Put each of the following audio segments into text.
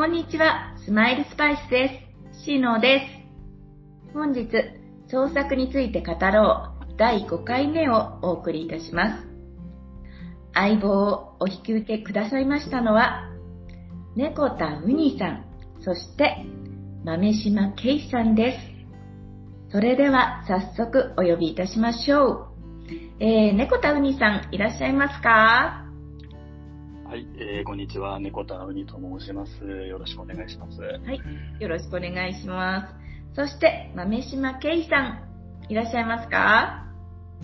こんにちは、スマイルスパイスです。シーノです。本日、創作について語ろう第5回目をお送りいたします。相棒をお引き受けくださいましたのは、猫田ウニさん、そして豆島圭さんです。それでは早速お呼びいたしましょう。えー、猫田ウニさんいらっしゃいますか？はい、えー、こんにちは。猫田うにと申します。よろしくお願いします。はい、よろしくお願いします。そして、豆島圭さん、いらっしゃいますか？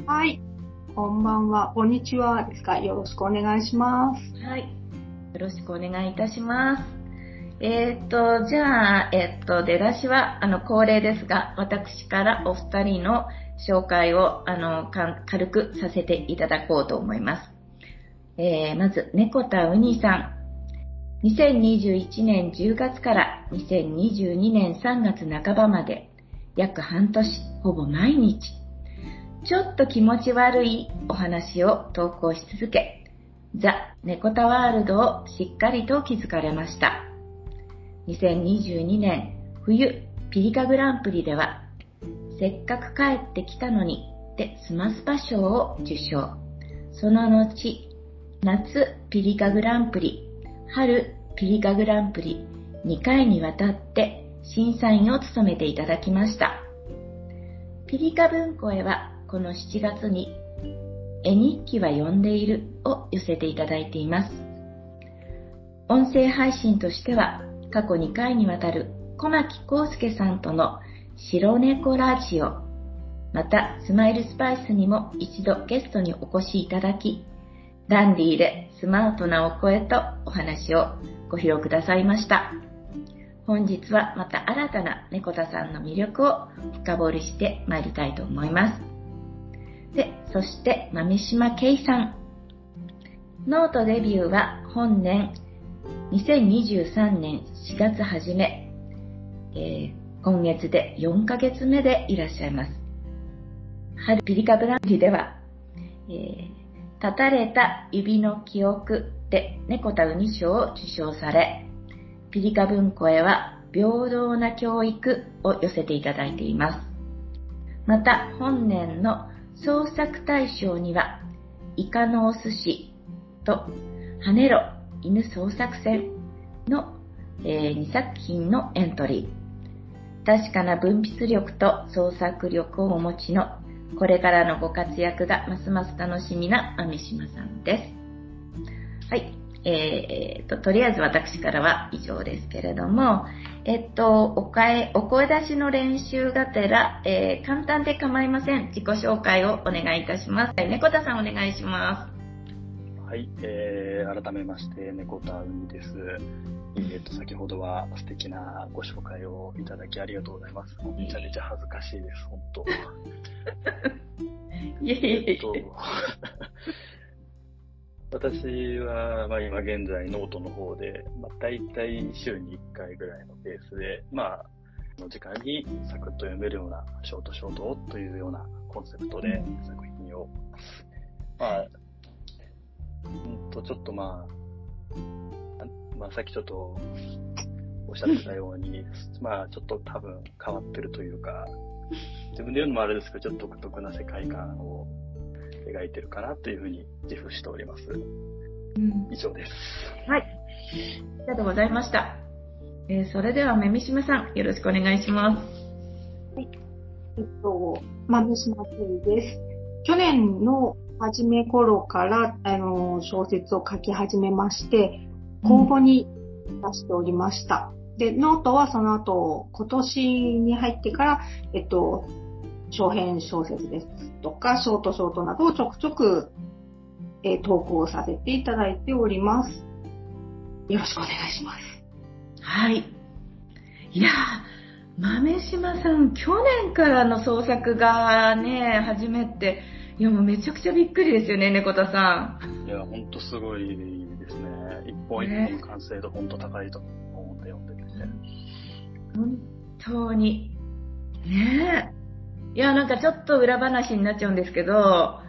はい、こんばんは。こんにちは。ですか？よろしくお願いします。はい、よろしくお願いいたします。えっ、と、じゃあ、えっ、と、出だしは、あの、恒例ですが、私からお二人の紹介を、あの、軽くさせていただこうと思います。えー、まず、猫田うにさん。2021年10月から2022年3月半ばまで、約半年、ほぼ毎日、ちょっと気持ち悪いお話を投稿し続け、ザ・猫田ワールドをしっかりと気づかれました。2022年冬ピリカグランプリでは、せっかく帰ってきたのにでスマスパ賞を受賞。その後、夏ピリカグランプリ、春ピリカグランプリ2回にわたって審査員を務めていただきました。ピリカ文庫へはこの7月に絵日記は読んでいるを寄せていただいています。音声配信としては過去2回にわたる小牧康介さんとの白猫ラジオ、またスマイルスパイスにも一度ゲストにお越しいただき、ダンディーでスマートなお声とお話をご披露くださいました。本日はまた新たな猫田さんの魅力を深掘りしてまいりたいと思います。で、そして豆島圭さん。ノートデビューは本年2023年4月初め、えー、今月で4ヶ月目でいらっしゃいます。春ピリカブランディでは、えー立たれた指の記憶で猫田ウニ賞を受賞され、ピリカ文庫へは平等な教育を寄せていただいています。また、本年の創作大賞には、イカのお寿司と、跳ねろ犬創作戦の、えー、2作品のエントリー。確かな分筆力と創作力をお持ちのこれからのご活躍がますます楽しみな網島さんです。はい。えー、と、とりあえず私からは以上ですけれども、えっと、おかえ、お声出しの練習がてら、えー、簡単で構いません。自己紹介をお願いいたします。猫田さんお願いします。はい、えー、改めまして、猫田雲丹です。えー、と、先ほどは素敵なご紹介をいただきありがとうございます。めちゃめちゃ恥ずかしいです、本当。いえいえいえ。私は、まあ、今現在ノートの方で、まあ、大体週に1回ぐらいのペースで、まあ、の時間にサクッと読めるようなショートショートというようなコンセプトで作品を、まあ、うんと、ちょっとまあ、まあ、さっきちょっとおっしゃってたように、まあ、ちょっと多分変わってるというか、自分で言うのもあれですけど、ちょっと独特な世界観を描いてるかなというふうに自負しております。うん、以上です。はい。ありがとうございました。えー、それでは、めみしまさん、よろしくお願いします。はい。えっと、まみしませんです。去年の初め頃から、あの、小説を書き始めまして、公募に出しておりました。で、ノートはその後、今年に入ってから、えっと、長編小説ですとか、ショートショートなどをちょくちょく、えー、投稿させていただいております。よろしくお願いします。はい。いやー、豆島さん、去年からの創作がね、始めて、いやもうめちゃくちゃびっくりですよね、猫田さん。いや、ほんとすごい。一本一本の完成度ほんと高いと思って読んでて。本当に。ねえ。いや、なんかちょっと裏話になっちゃうんですけど、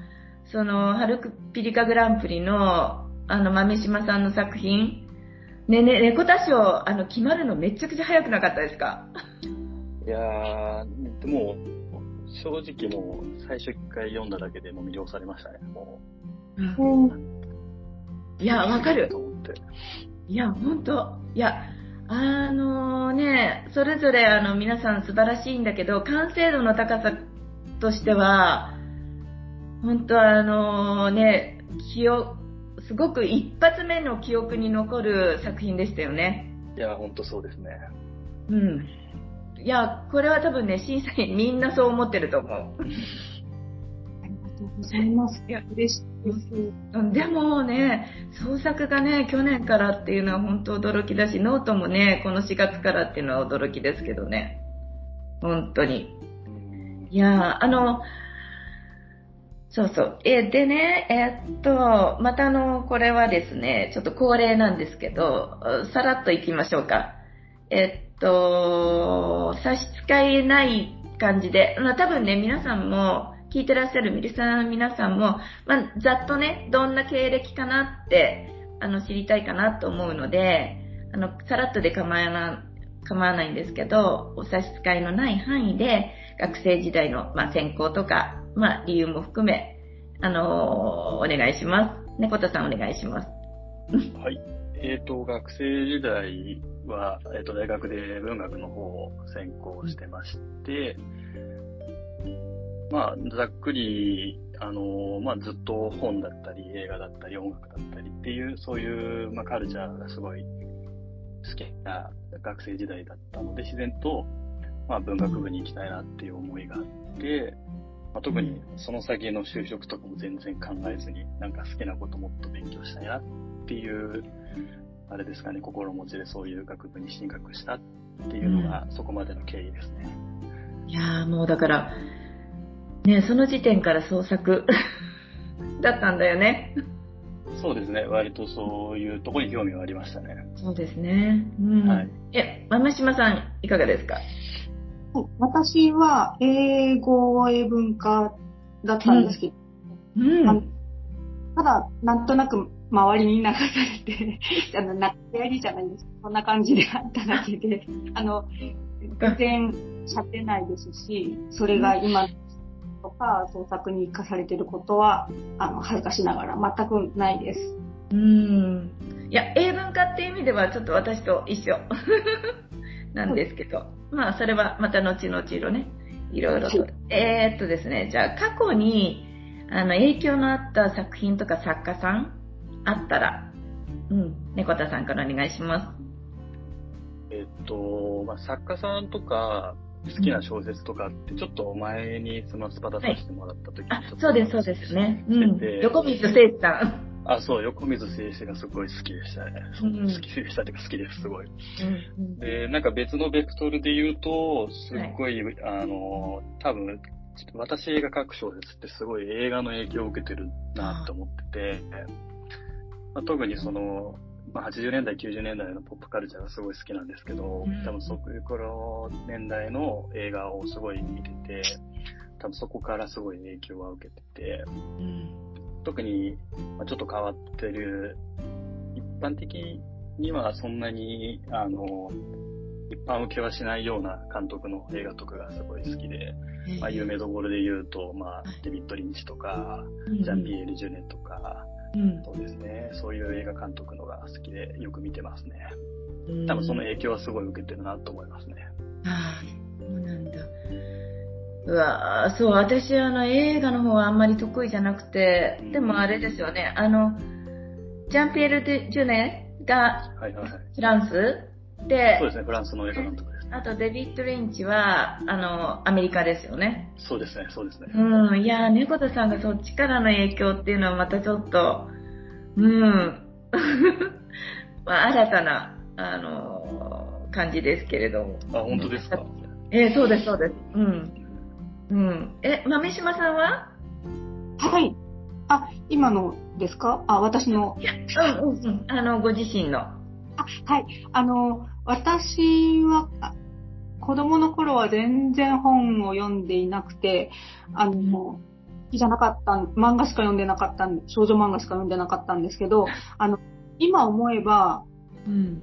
その、ハルクピリカグランプリの、あの、豆島さんの作品、ねね、猫田賞、あの、決まるのめちゃくちゃ早くなかったですか？いやー、でも、正直もう、最初一回読んだだけでもう魅了されましたね、もうんいや、わかる。いや、本当いや、あのね、それぞれあの皆さん素晴らしいんだけど、完成度の高さとしては、本当あのね、記憶、すごく一発目の記憶に残る作品でしたよね。いや、ほんとそうですね。うん。いや、これは多分ね、審査員みんなそう思ってると思う。とうございます。いや嬉しいです。でもね、創作がね、去年からっていうのは本当驚きだし、ノートもね、この4月からっていうのは驚きですけどね。本当に。いや、あの、そうそう。えでね、えーっと、またあの、これはですね、ちょっと恒例なんですけど、さらっといきましょうか。えっと、差し支えない感じで、まあ、多分ね、皆さんも、聞いてらっしゃるミリサーの皆さんも、まあ、ざっとね、どんな経歴かなって、あの、知りたいかなと思うので、あの、さらっとで構わな構わないんですけど、お差し支えのない範囲で、学生時代の、まあ、専攻とか、まあ、理由も含め、あのーお願いします。猫田さんお願いします。はい。えっ、と、学生時代は、えっ、と、大学で文学の方を専攻してまして、まあ、ざっくり、あの、まあ、ずっと本だったり、映画だったり、音楽だったりっていう、そういう、まあ、カルチャーがすごい好きな学生時代だったので、自然と、まあ、文学部に行きたいなっていう思いがあって、まあ、特にその先の就職とかも全然考えずに、なんか好きなこともっと勉強したいなっていう、あれですかね、心持ちでそういう学部に進学したっていうのが、そこまでの経緯ですね。いやーもうだから、ね、その時点から創作 だったんだよね。そうですね、割とそういうところに興味はありましたね。そうですね。うん。はい。え、豆島さん、いかがですか？はい私は英語英文科だったんですけど、うん。ただ、なんとなく周りに流されて、あの、なやりじゃないですそんな感じであっただけで、あの、全然喋れないですし、それが今とか創作に活かされていることは、あの、恥ずかしながら全くないです。うん。いや、英文化っていう意味ではちょっと私と一緒 なんですけど、まあそれはまた後々のね、いろいろと。はいえーっとですね、じゃあ過去にあの影響のあった作品とか作家さんあったら、うん、猫田さんからお願いします。えっと、まあ、作家さんとか、好きな小説とかって、ちょっと前にそのスパダさせてもらった時にあちょっ、とそうです、そうですね。うん。横水誠司さん。あ、そう、横水静止がすごい好きでしたね。そううん好きでしたっていうか好きです、すごい。うんで、なんか別のベクトルで言うと、すっごい、あの、多分、私が書く小説ってすごい映画の影響を受けてるなって思ってて、まあ、特にその、まあ、80年代、90年代のポップカルチャーがすごい好きなんですけど、うん。多分そういう頃年代の映画をすごい見てて、多分そこからすごい影響は受けてて、うん。特に、まあ、ちょっと変わってる、一般的にはそんなに、あの、一般受けはしないような監督の映画とかがすごい好きで、まあ、有名どころで言うと、まあ、デビッド・リンチとか、ジャンピエール・ジュネとか、うんそうですね、そういう映画監督のが好きでよく見てますね。うん多分その影響はすごい受けてるなと思いますね。ああ、そうなんだ。うわーそう、私、あの、映画の方はあんまり得意じゃなくて、でもあれですよね、あの、ジャンピエール・デジュネがはいはいはい。フランスでそう、ですね、フランスの映画監督。あとデビッド・リンチは、あの、アメリカですよね。そうですね、そうですね。うん、いやー、猫田さんがそっちからの影響っていうのはまたちょっと、うん、まあ、新たな、あの、感じですけれども。あ、本当ですか？えーそうです、そうです。うん。うん。え、豆島さんは？はい。あ、今のですか？あ、私の。いや、うんうんうん。あの、ご自身の。あ、はい。あの、私は、あ子供の頃は全然本を読んでいなくて、あの、好きじゃなかったん、漫画しか読んでなかったん、少女漫画しか読んでなかったんですけど、あの、今思えば、うん。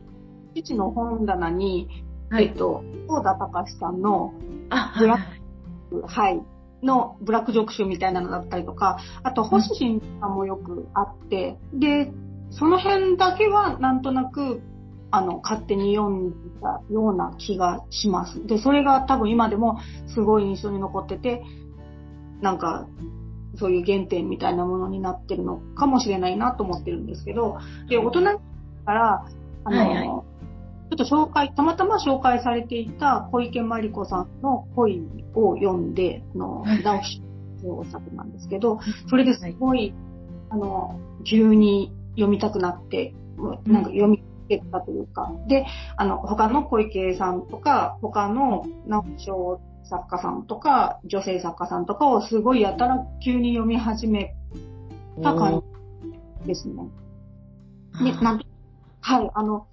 父の本棚に、はい。えっと、大田隆さんの、あ、ブラはいはい、のブラックジョーク集みたいなのだったりとか、あと、星新さんもよくあって、で、その辺だけはなんとなく、あの、勝手に読んだような気がします。で、それが多分今でもすごい印象に残ってて、なんか、そういう原点みたいなものになってるのかもしれないなと思ってるんですけど、で、大人になったら、あの、はいはい。ちょっと紹介、たまたま紹介されていた小池真理子さんの恋を読んで、あのはい、直木賞作なんですけど、それですごい、あの、急に読みたくなって、なんか読みつけたというか、で、あの、他の小池さんとか、他の直木賞作家さんとか、女性作家さんとかをすごいやたら急に読み始めた感じですね。で、なんとはい、あの、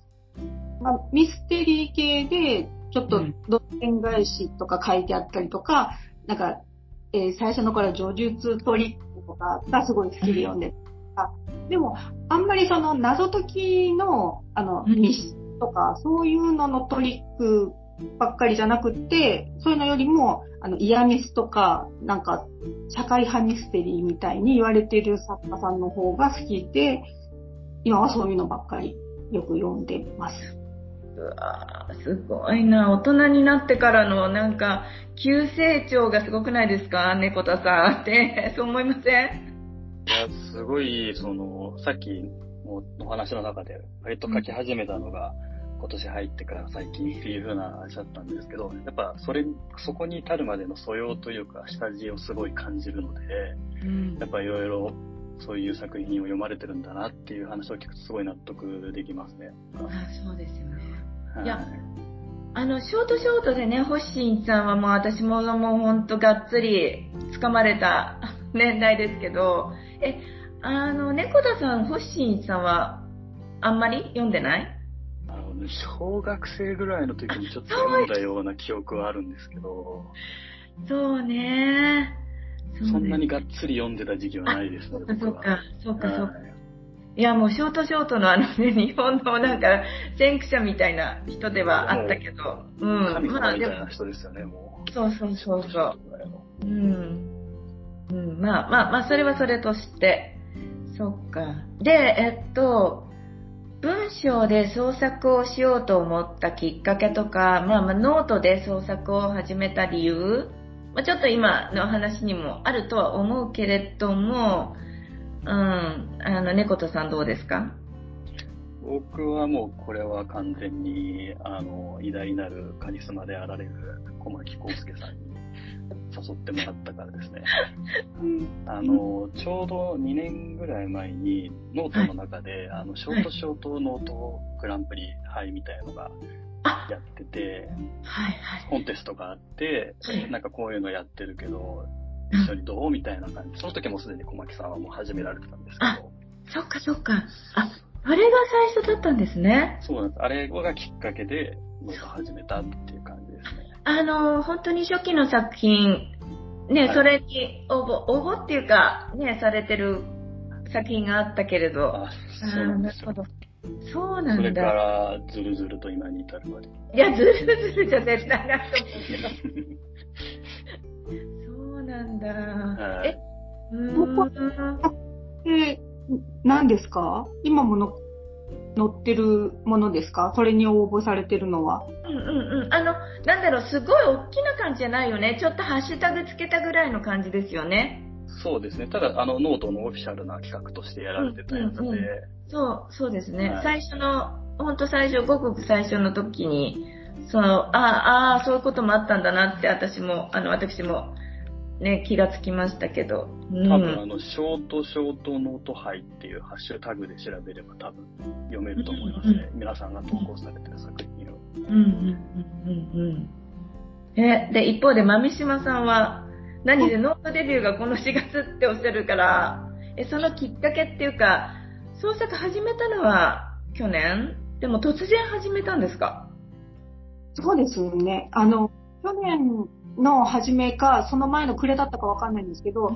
まあ、ミステリー系で、ちょっとうん、どっちん返しとか書いてあったりとか、なんか、えー最初の頃は叙述トリックとかがすごい好きで読んでた。でも、あんまりその謎解きの、あの、うん密室とか、そういうののトリックばっかりじゃなくって、そういうのよりも、あの、イヤミスとか、なんか、社会派ミステリーみたいに言われている作家さんの方が好きで、今はそういうのばっかりよく読んでます。うわーすごいな。大人になってからのなんか、急成長がすごくないですか？猫田さんって。そう思いません？いや、すごい、その、さっきのお話の中で、割と書き始めたのが、今年入ってから最近っていう風な話だったんですけど、やっぱそれ、そこに至るまでの素養というか、下地をすごい感じるので、うんやっぱいろいろそういう作品を読まれてるんだなっていう話を聞くとすごい納得できますね。あそうですよね。はいやあの、ショートショートでね、ホッシンさんはもう私ももうほんとがっつり掴まれた年代ですけど、え、あの、猫田さん、ホッシンさんはあんまり読んでない？あのね小学生ぐらいの時にちょっと読んだような記憶はあるんですけど、そうね。そんなにがっつり読んでた時期はないですね、そうか。そうか、そうか、いいや、もうショートショートのあのね、日本のなんか先駆者みたいな人ではあったけど、うん。神まあでも様みたいな、人ですよね、もう。そうそうそうそう。うん。うん、まあまあまあ、それはそれとして。そっか。で、えっと、文章で創作をしようと思ったきっかけとか、まあまあ、ノートで創作を始めた理由、まあ、ちょっと今の話にもあるとは思うけれども、うん、あの、猫とさんどうですか？僕はもうこれは完全に、あの、偉大なるカリスマであられる小牧康介さんに誘ってもらったからですね。あの、ちょうど2年ぐらい前に、ノートの中で、あの、ショートショートノートグランプリ杯みたいのがあ、やってて、はいはい。コンテストがあってはい、なんかこういうのやってるけど、一緒にどうみたいな感じ。その時もすでに小牧さんはもう始められてたんですけど、そっかそっか。あ、あれが最初だったんですね。そうなんです。あれがきっかけで、ノート始めたっていう感じですね。あの、本当に初期の作品、ね、はいそれに応募、応募っていうか、ね、されてる作品があったけれど。あ、そうなんですよ。あーなるほど。そうなそれかんだ。ら、ずるずると今に至るまで。いや、ずるずるじゃ絶対ないと思うけど。そうなんだ。はいえ、うーん。で、何ですか？今もの載ってるものですか？それに応募されてるのは。うんうんうん。あの、なんだろう、すごい大きな感じじゃないよね。ちょっとハッシュタグつけたぐらいの感じですよね。そうですね。ただ、あの、ノートのオフィシャルな企画としてやられてたやつで、うんうんうんそう、そうですね。はい最初の、ほんと最初、ごくごく最初の時に、その、ああ、ああ、そういうこともあったんだなって、私も、あの、私も、ね、気がつきましたけど。うん。多分あの、ショートショートノート杯っていうハッシュタグで調べれば多分読めると思いますね。皆さんが投稿されてる作品を。うんうんうんうんうん。え、で、一方で、豆島さんは、何でノートデビューがこの4月っておっしゃるから、え、そのきっかけっていうか、創作始めたのは去年？でも突然始めたんですか？そうですね。あの、去年の初めか、その前の暮れだったかわかんないんですけど、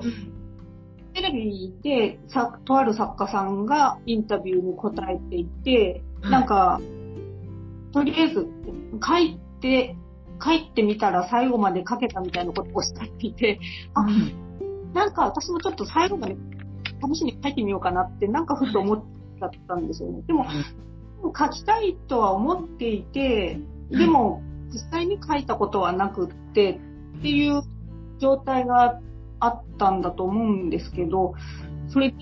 テレビでさとある作家さんがインタビューに答えていて、なんか、とりあえず、書いて、書いてみたら最後まで書けたみたいなことをおっしゃっていて、あ、なんか私もちょっと最後まで試しに書いてみようかなって、なんかふと思っちゃったんですよね。でも、書きたいとは思っていて、でも、実際に書いたことはなくってっていう状態があったんだと思うんですけど、それで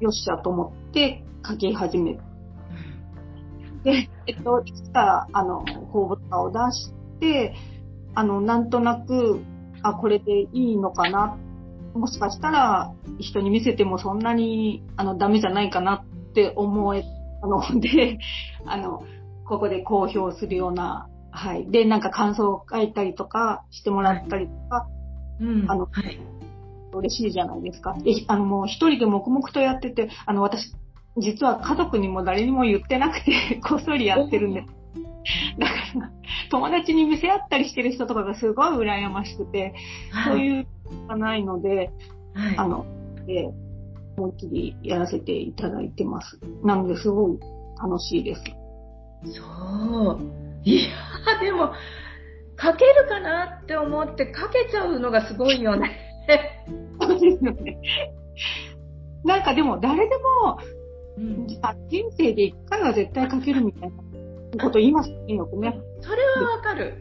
よっしゃと思って書き始めで、えっと、いつか、あの、公募とを出して、あの、なんとなく、あ、これでいいのかな。もしかしたら、人に見せてもそんなに、あの、ダメじゃないかなって思えたので、あの、ここで公表するような、はい。で、なんか感想を書いたりとかしてもらったりとか、うん。あのはい。嬉しいじゃないですか。で、あの、もう一人で黙々とやってて、あの、私、実は家族にも誰にも言ってなくて、こっそりやってるんです。だから、友達に見せ合ったりしてる人とかがすごい羨ましくて、そうう。いうのがないので、はい。あの、で、思いっきりやらせていただいてます。なので、すごい楽しいです。そう。いやー、でも、書けるかなって思って書けちゃうのがすごいよね。そうですよね。なんかでも、誰でも、うん人生で一回は絶対書けるみたいなこと言いますよね。それはわかる。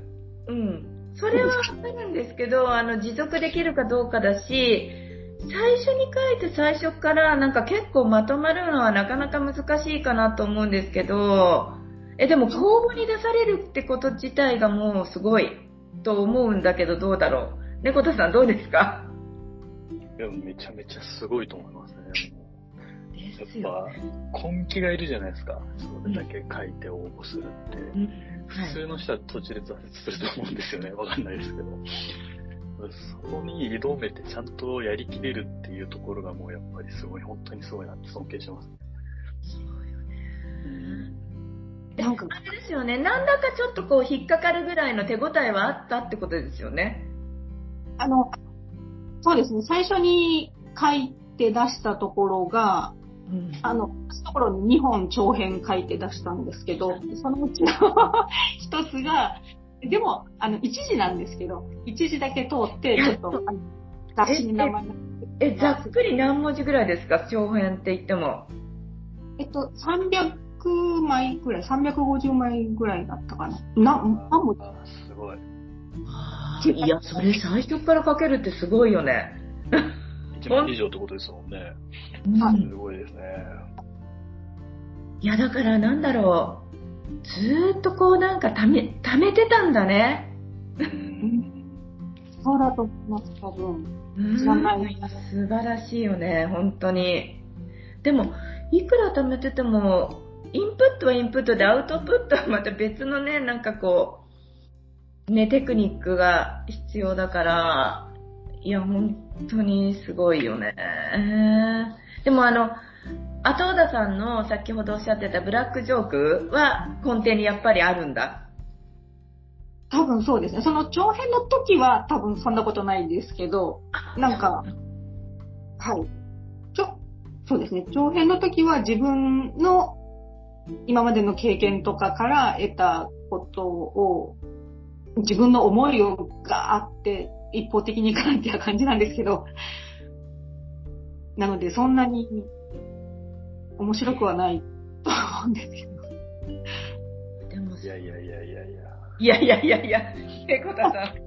うん。それはわかるんですけど、あの、持続できるかどうかだし、最初に書いて最初からなんか結構まとまるのはなかなか難しいかなと思うんですけど、え、でも公募に出されるってこと自体がもうすごいと思うんだけどどうだろう。猫田さんどうですか？いや、めちゃめちゃすごいと思いますね。ですやっぱ、根気がいるじゃないですか。それだけ書いて応募するって。うんはい普通の人は途中で挫折すると思うんですよね。わかんないですけど。そこに挑めてちゃんとやりきれるっていうところがもうやっぱりすごい、本当にすごいなって尊敬してます。そなんか、あれですよね。なんだかちょっとこう引っかかるぐらいの手応えはあったってことですよね。あの、そうですね、最初に書いて出したところが、うんあの、ところに2本長編書いて出したんですけど、そのうちの 一つが、でも、あの、一時なんですけど、一時だけ通って、ちょっと、雑誌に名前が、え、ざっくり何文字ぐらいですか？長編って言っても。えっと、300枚ぐらい、350枚ぐらいだったかな。な、何文字？すごい。いや、それ最初から書けるってすごいよね。1万以上ってことですもんね。はいすごいですね。いや、だからなんだろう。ずーっとこうなんかため、ためてたんだね。うん。そうだと思います、多分。うん素晴らしいよね、本当に。でも、いくら貯めてても、インプットはインプットでアウトプットはまた別のね、なんかこう、ね、テクニックが必要だから、いや、本当にすごいよね。でもあの、後小田さんの先ほどおっしゃってたブラックジョークは根底にやっぱりあるんだ。多分そうですね。その長編の時は多分そんなことないですけど、なんか、はい。ちょ、そうですね。長編の時は自分の今までの経験とかから得たことを、自分の思いをがあって、一方的に書いてた感じなんですけど、なのでそんなに面白くはないと思うんですけど。でも、いやいやいやいやいや。いやいやいやいや、ペコタさん。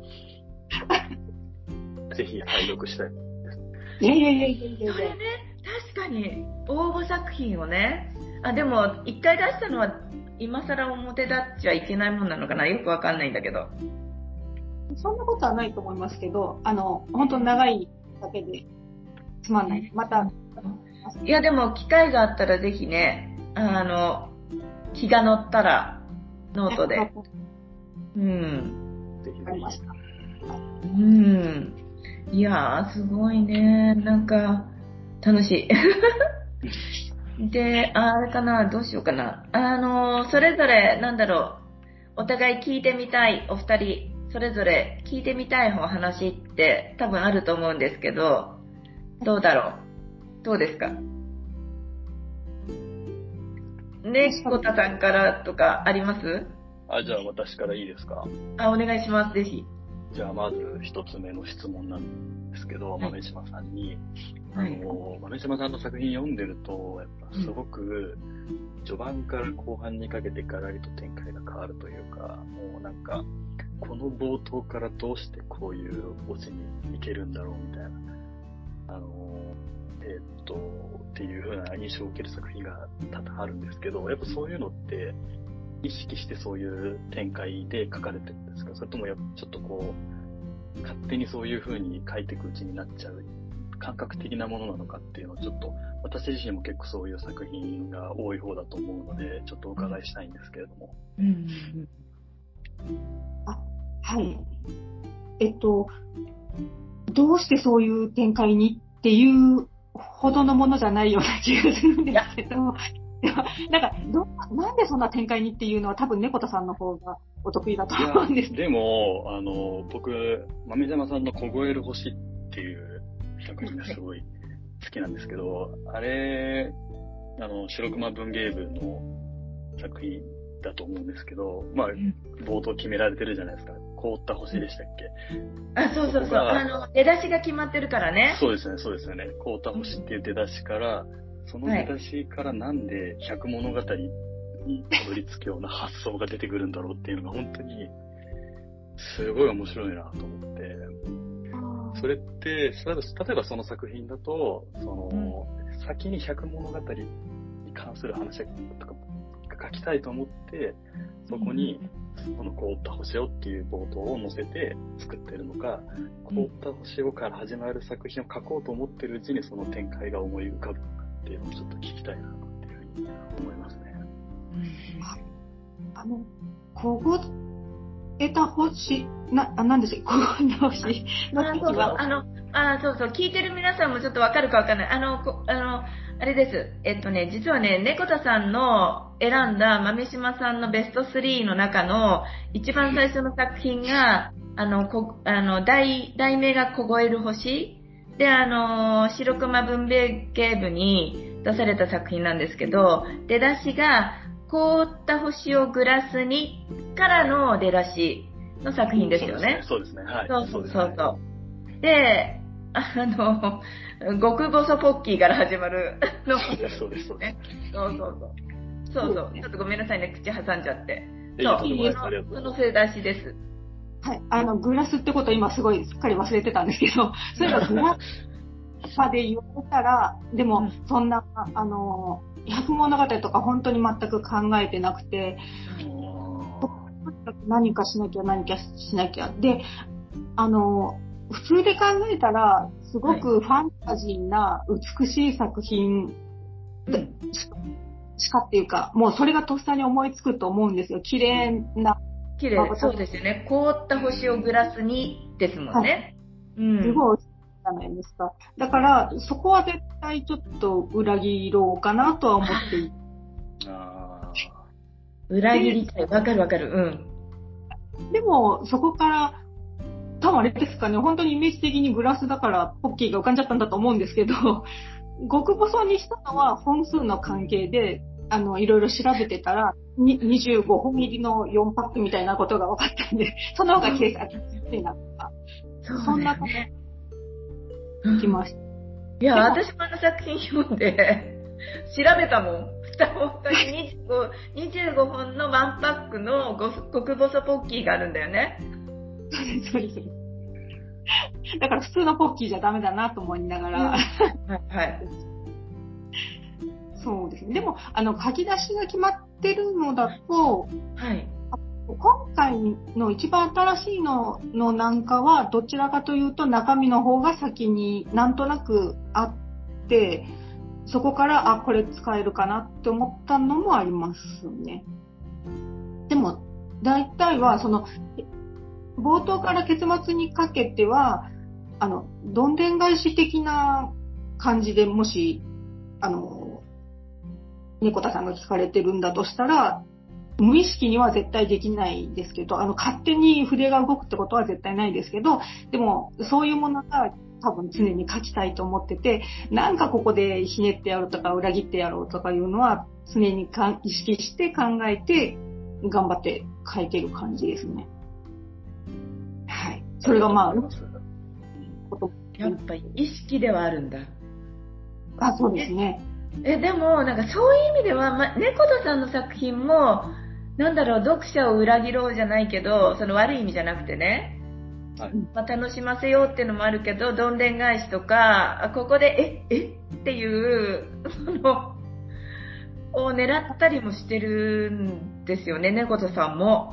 ぜひ拝読したい。いやいやいやいやいやいやそれね、確かに応募作品をね、あ、でも一回出したのは今更表立っちゃいけないもんなのかな？よくわかんないんだけど。そんなことはないと思いますけど、あの、本当に長いだけでつまんない。また、いやでも機会があったらぜひね、あの、気が乗ったらノートで。うん。わかりました。うん。いやー、すごいね。なんか、楽しい。で、あれかな、どうしようかな。あの、それぞれ、なんだろう、お互い聞いてみたい、お二人、それぞれ聞いてみたいお話って多分あると思うんですけど、どうだろう。どうですか？猫田さんからとかあります？あ、じゃあ私からいいですか？あ、お願いします、ぜひ。じゃあまず一つ目の質問なんですけど、はい豆島さんに、あはい。の、豆島さんの作品読んでると、やっぱすごく、序盤から後半にかけてガラリと展開が変わるというか、もうなんか、この冒頭からどうしてこういうオチに行けるんだろうみたいな、あの、えーっと、っていう風な印象を受ける作品が多々あるんですけど、やっぱそういうのって、意識してそういう展開で書かれてるんですかそれともやちょっとこう、勝手にそういう風に書いていくうちになっちゃう感覚的なものなのかっていうのをちょっと私自身も結構そういう作品が多い方だと思うのでちょっとお伺いしたいんですけれども。うんはい。えっと、どうしてそういう展開にっていうほどのものじゃないような気がするんですけど、なんかど、なんでそんな展開にっていうのは多分猫田さんの方がお得意だと思うんです。でも、あの、僕、豆山さんの凍える星っていう作品がすごい好きなんですけど、あれ、あの、白熊文芸部の作品だと思うんですけど、まあ、ん冒頭決められてるじゃないですか。凍った星でしたっけ？あ、そうそうそう。あの、出だしが決まってるからね。そうですね、そうですよね。凍った星っていう出だしから、その出だしからなんで百物語にたどり着くような発想が出てくるんだろうっていうのが本当に、すごい面白いなと思って。それって、例えばその作品だと、その、先に百物語に関する話とか書きたいと思って、そこに、この凍った星をっていう冒頭を載せて作ってるのか、凍った星をから始まる作品を書こうと思ってるうちにその展開が思い浮かぶ。のかっていうのをちょっと聞きたいなっていうふうに思いますね。あの、凍えた星、な、あ、なんでしょう、凍えた星のあそうそう、時は、あの、あそうそう、聞いてる皆さんもちょっとわかるかわかんない。あの、こあの、あれです。えっとね、実はね、猫田さんの選んだ豆島さんのベスト3の中の一番最初の作品が、あの、こあの、題、題名が凍える星で、あの、白熊文芸芸部に出された作品なんですけど、出だしが、凍った星をグラスにからの出だしの作品ですよね。そうですね。はい。そうそうそうそう。で、あの、極細ポッキーから始まるの。そうです、そうです。そうそうそうそう。そう。ちょっとごめんなさいね、口挟んじゃって。いやとんでもないですありがとうそのせい出しです。はい、あの、グラスってこと今すごいすっかり忘れてたんですけど、そういえばグラスまで言われたら、でもうん、そんな、あの、百物語とか本当に全く考えてなくて、何かしなきゃ何かしなきゃ。で、あの、普通で考えたら、すごくファンタジーな美しい作品でしかしかっていうか、もうそれがとっさに思いつくと思うんですよ。綺麗な、綺麗。そうですよね。凍った星をグラスにですもんね。うん。すごいじゃないですか。だから、そこは絶対ちょっと裏切ろうかなとは思っていて。あ裏切りたい。わかるわかる。うん。でも、そこから、多分あれですかね、本当にイメージ的にグラスだからポッキーが浮かんじゃったんだと思うんですけど、極細にしたのは本数の関係で、あの、いろいろ調べてたら、に25本入りの4パックみたいなことが分かったんで、その方が計算しやすいなとか、そんなことね。きました。いや、私もあの作品読んで、調べたもん。本当に25、25本のワンパックのご極細ポッキーがあるんだよね。そうです、そうです。だから普通のポッキーじゃダメだなと思いながら、はい、はい。そうですね。でも、あの、書き出しが決まってるのだと、はい。今回の一番新しいののなんかは、どちらかというと中身の方が先になんとなくあって、そこから、あ、これ使えるかなって思ったのもありますね。でも、大体は、その、冒頭から結末にかけては、あの、どんでん返し的な感じでもし、あの、猫田さんが聞かれてるんだとしたら、無意識には絶対できないですけど、あの、勝手に筆が動くってことは絶対ないですけど、でも、そういうものが多分常に書きたいと思ってて、なんかここでひねってやろうとか裏切ってやろうとかいうのは常にか意識して考えて頑張って書いてる感じですね。はい。それがまあ、やっぱり意識ではあるんだ。あ、そうですね。え、でも、なんかそういう意味では、ま、猫田さんの作品も、なんだろう、読者を裏切ろうじゃないけど、その悪い意味じゃなくてね、はい、まあ、楽しませようっていうのもあるけど、どんでん返しとか、ここで、え、え？っていう、その、を狙ったりもしてるんですよね、猫田さんも。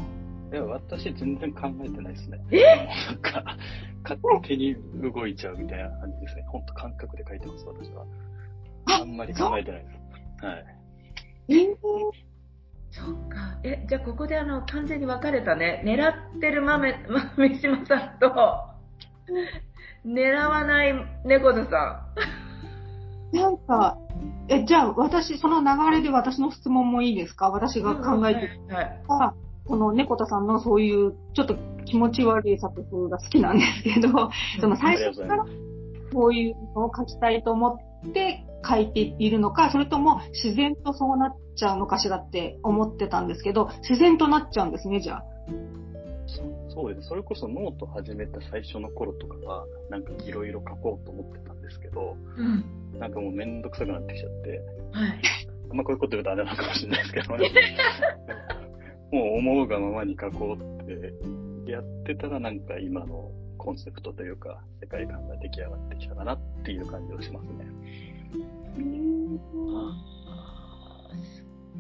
いや、私全然考えてないですね。え？なんか、勝手に動いちゃうみたいな感じですね。ほんと感覚で書いてます、私は。あんまり考えてないです。はい。えーそっか。え、じゃあここであの、完全に分かれたね。狙ってる豆、豆島さんと、狙わない猫背さん。なんか、え、じゃあ私、その流れで私の質問もいいですか？私が考えてる、うん、はい、はい、この猫田さんのそういう、ちょっと気持ち悪い作風が好きなんですけど、その最初からこういうのを書きたいと思って書いているのか、それとも自然とそうなっちゃうのかしらって思ってたんですけど、自然となっちゃうんですね、じゃあ。そうです。それこそノート始めた最初の頃とかは、なんかいろいろ書こうと思ってたんですけど、うん、なんかもうめんどくさくなってきちゃって、はい。あんまこういうこと言うとあれなのかもしれないですけどね。もう思うがままに書こうってやってたらなんか今のコンセプトというか、世界観が出来上がってきたかなっていう感じをしますね。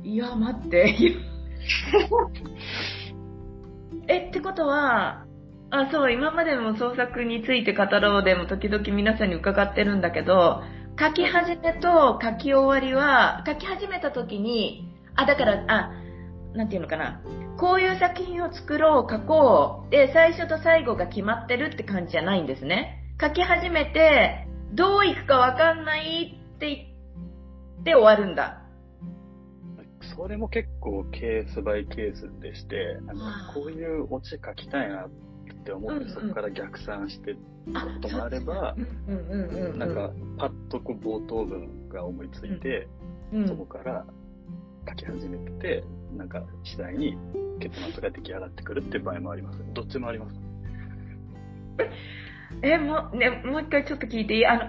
いや、待って。え、ってことは、あ、そう、今までも創作について語ろうでも時々皆さんに伺ってるんだけど、書き始めと書き終わりは、書き始めた時に、あ、だから、あ、なんていうのかな。こういう作品を作ろう、書こう。で、最初と最後が決まってるって感じじゃないんですね。書き始めて、どういくかわかんないって言って終わるんだ。それも結構ケースバイケースでして、こういうオチ書きたいなって思って、そこから逆算してこともあれば、なんかパッとこう冒頭文が思いついて、そこから書き始めてて、なんか次第に結末が出来上がってくるっていう場合もあります。どっちもあります。え、もう、ね、もう一回ちょっと聞いていい？あの、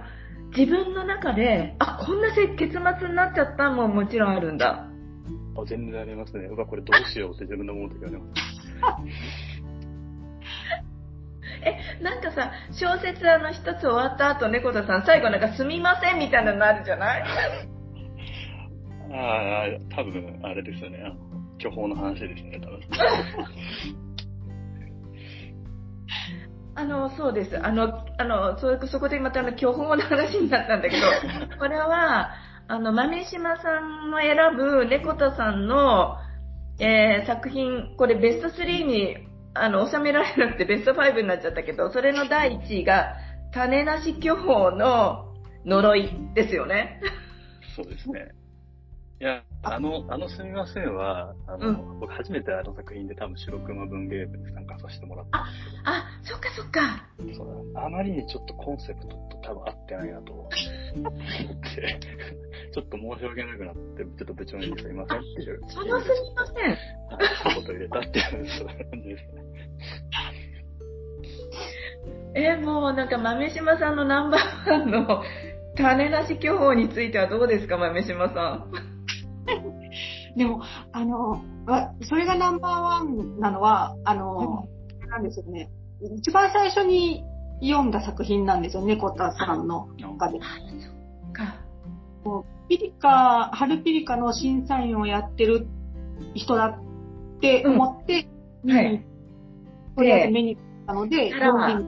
自分の中で、あ、こんな結末になっちゃったももちろんあるんだ。あ、全然ありますね。うわ、これどうしようって 自分で思う時あります。え、なんかさ、小説あの一つ終わった後、猫田さん、最後なんかすみませんみたいなのあるじゃない？ああ、多分、あれですよね。巨峰の話ですね、多分。あの、そうです。あの、あの、そ、そこでまたあの、巨峰の話になったんだけど、これは、あの、豆島さんの選ぶ猫田さんの、えー、作品、これベスト3に、あの、収められなくてベスト5になっちゃったけど、それの第1位が、種なし巨峰の呪いですよね。そうですね。いや、あの、あのすみませんは、あの、うん、僕初めてあの作品で多分白熊文芸部に参加させてもらった。あ、あ、そっかそっか。そうあまりにちょっとコンセプトと多分合ってないなと思って、ちょっと申し訳なくなって、ちょっと部長にすみませんっていう。そのすみません。一言入れたっていう、そういう感じですね。えもうなんか豆島さんのナンバーワンの種なし巨峰についてはどうですか、豆島さん？でも、あの、それがナンバーワンなのは、あの、うん、なんですよね。一番最初に読んだ作品なんですよ、猫田さんの中で。か。ピリカ、春ピリカの審査員をやってる人だって思って、うん、はい。とりあえず目にったので、な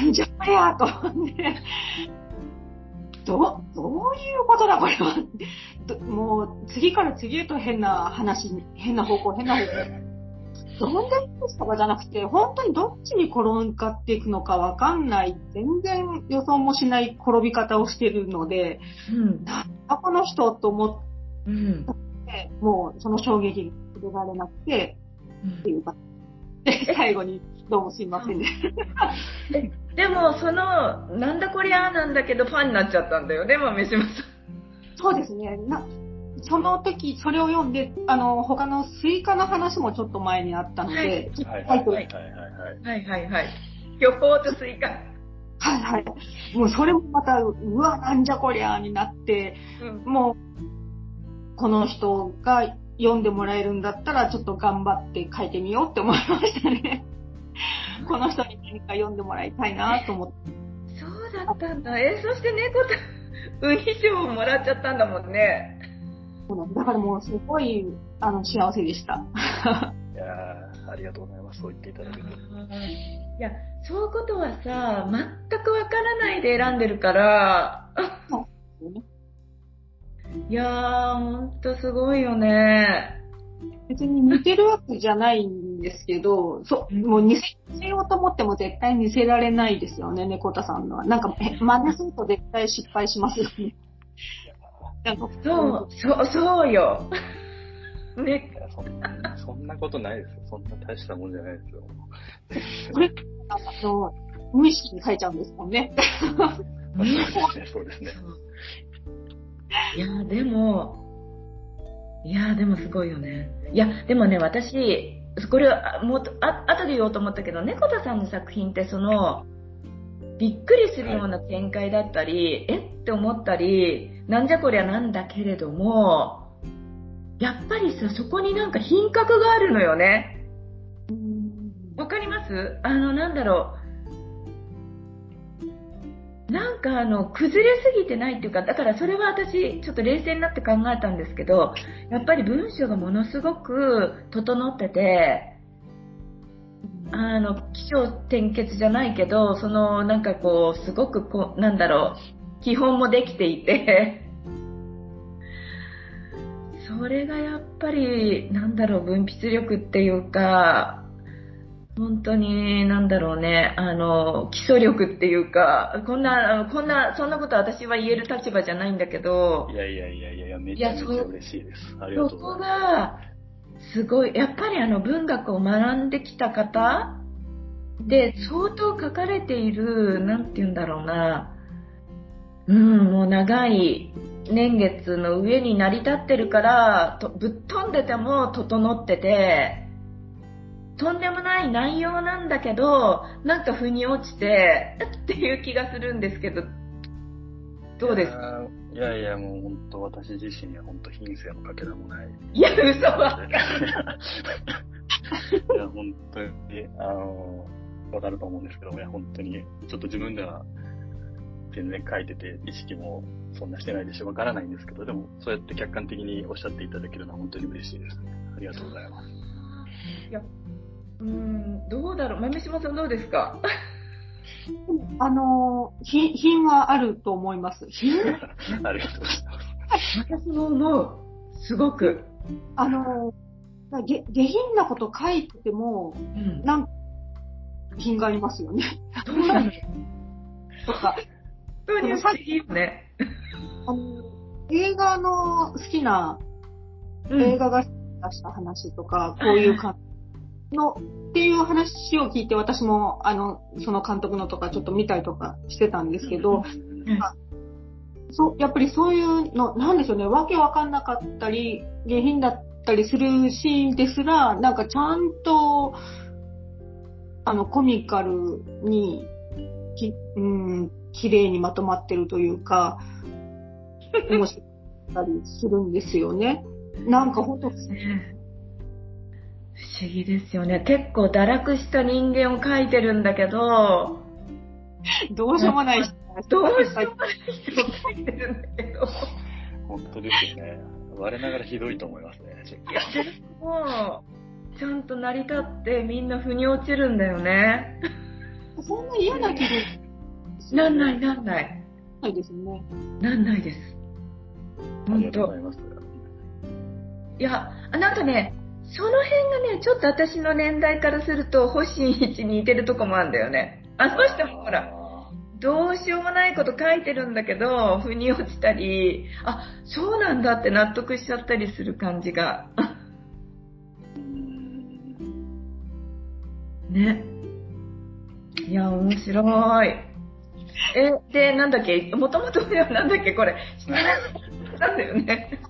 んじゃこりゃと思って、ど、どういうことだこれは。もう、次から次へと変な話に、変な方向、変な方向。どんでとかじゃなくて、本当にどっちに転がっていくのかわかんない、全然予想もしない転び方をしてるので、うん、なんだこの人と思って、うん、もうその衝撃に触れられなくて、っていうか、で、最後にどうもすいませんね。でも、その、なんだこりゃなんだけど、ファンになっちゃったんだよね、豆島さん。そうですね。なその時、それを読んで、あの、他のスイカの話もちょっと前にあったので、はいはいはいはいはい。はいはいはい。予報とスイカ。はいはい。もうそれもまた、うわ、なんじゃこりゃになって、うん。もう、この人が読んでもらえるんだったら、ちょっと頑張って書いてみようって思いましたね。この人に何か読んでもらいたいなと思って。そうだったんだ。え、そして猫と、ウニ賞をもらっちゃったんだもんね。そうなんですだからもうすごい、あの、幸せでした。いやーありがとうございます。そう言っていただけて。いや、そういうことはさ、全くわからないで選んでるから、いやー、ほんとすごいよね。別に似てるわけじゃないんですけど、そう、もう似せようと思っても絶対似せられないですよね、猫田さんのは。なんか、え真似すると絶対失敗しますよね。なんかそう、そう、そうよ。ねそんなそんなことないですよ。そんな大したもんじゃないですよ。これ、あの、無意識に書いちゃうんですもんね。まあそうですね、そうですね。いや、でも、いや、でもすごいよね。いや、でもね、私、これは、もっと、あ、後で言おうと思ったけど、猫田さんの作品ってその、びっくりするような展開だったり、え？って思ったり、なんじゃこりゃなんだけれども、やっぱりさ、そこになんか品格があるのよね。わかります？あの、なんだろう。なんかあの、崩れすぎてないっていうか、だからそれは私、ちょっと冷静になって考えたんですけど、やっぱり文章がものすごく整ってて、あの、気象転結じゃないけど、その、なんかこう、すごくこう、なんだろう、基本もできていて、それがやっぱり、なんだろう、分泌力っていうか、本当に、なんだろうね、あの、基礎力っていうか、こんな、こんな、そんなこと私は言える立場じゃないんだけど。い、やいやいやいやめちゃめちゃ嬉しいです。ありがとうございまが、すごい、やっぱりあの文学を学んできた方で、相当書かれている、なんて言うんだろうな、うん、もう長い年月の上に成り立ってるから、とぶっ飛んでても整ってて、とんでもない内容なんだけど、なんか腑に落ちて、っていう気がするんですけど、どうです？かいやいや、もう本当私自身には本当品性のかけらもない。いや、嘘は。いや、本当に、あの、わかると思うんですけども、いや、本当に、ちょっと自分では全然書いてて、意識もそんなしてないでしょ、わからないんですけど、でも、そうやって客観的におっしゃっていただけるのは本当に嬉しいです。ありがとうございます。いや、うーん、どうだろう。豆島さんどうですか？あの、品、品はあると思います。品 ありがとうございます。私も思う。すごく。あの、下下品なこと書いてても、うん。なんか、品がありますよね。どうなのとか、本当に不思議よね。あの、映画の好きなうん映画が出した話とか、こういう感じの、っていう話を聞いて、私も、あの、その監督のとかちょっと見たりとかしてたんですけど、そう、やっぱりそういうの、なんでしょうね、わけわかんなかったり、下品だったりするシーンですら、なんかちゃんと、あの、コミカルに、き、うん、綺麗にまとまってるというか、面白かったりするんですよね。なんか本当、ね不思議ですよね。結構堕落した人間を描いてるんだけど、どうしようもない人どうしようもない人を描いてるんだけど。本当ですよね。我ながらひどいと思いますね。いや、でも、ちゃんと成り立ってみんな腑に落ちるんだよね。そんな嫌な気分なんないなんない。ないですね。なんないです。ありが本当とうございます。いや、あなんかね、その辺がね、ちょっと私の年代からすると、星一に似てるとこもあるんだよね。あの人もほら、どうしようもないこと書いてるんだけど、腑に落ちたり、あ、そうなんだって納得しちゃったりする感じが。ね。いや、面白い。え、で、なんだっけ、もともとはなんだっけ、これ。なんだよね。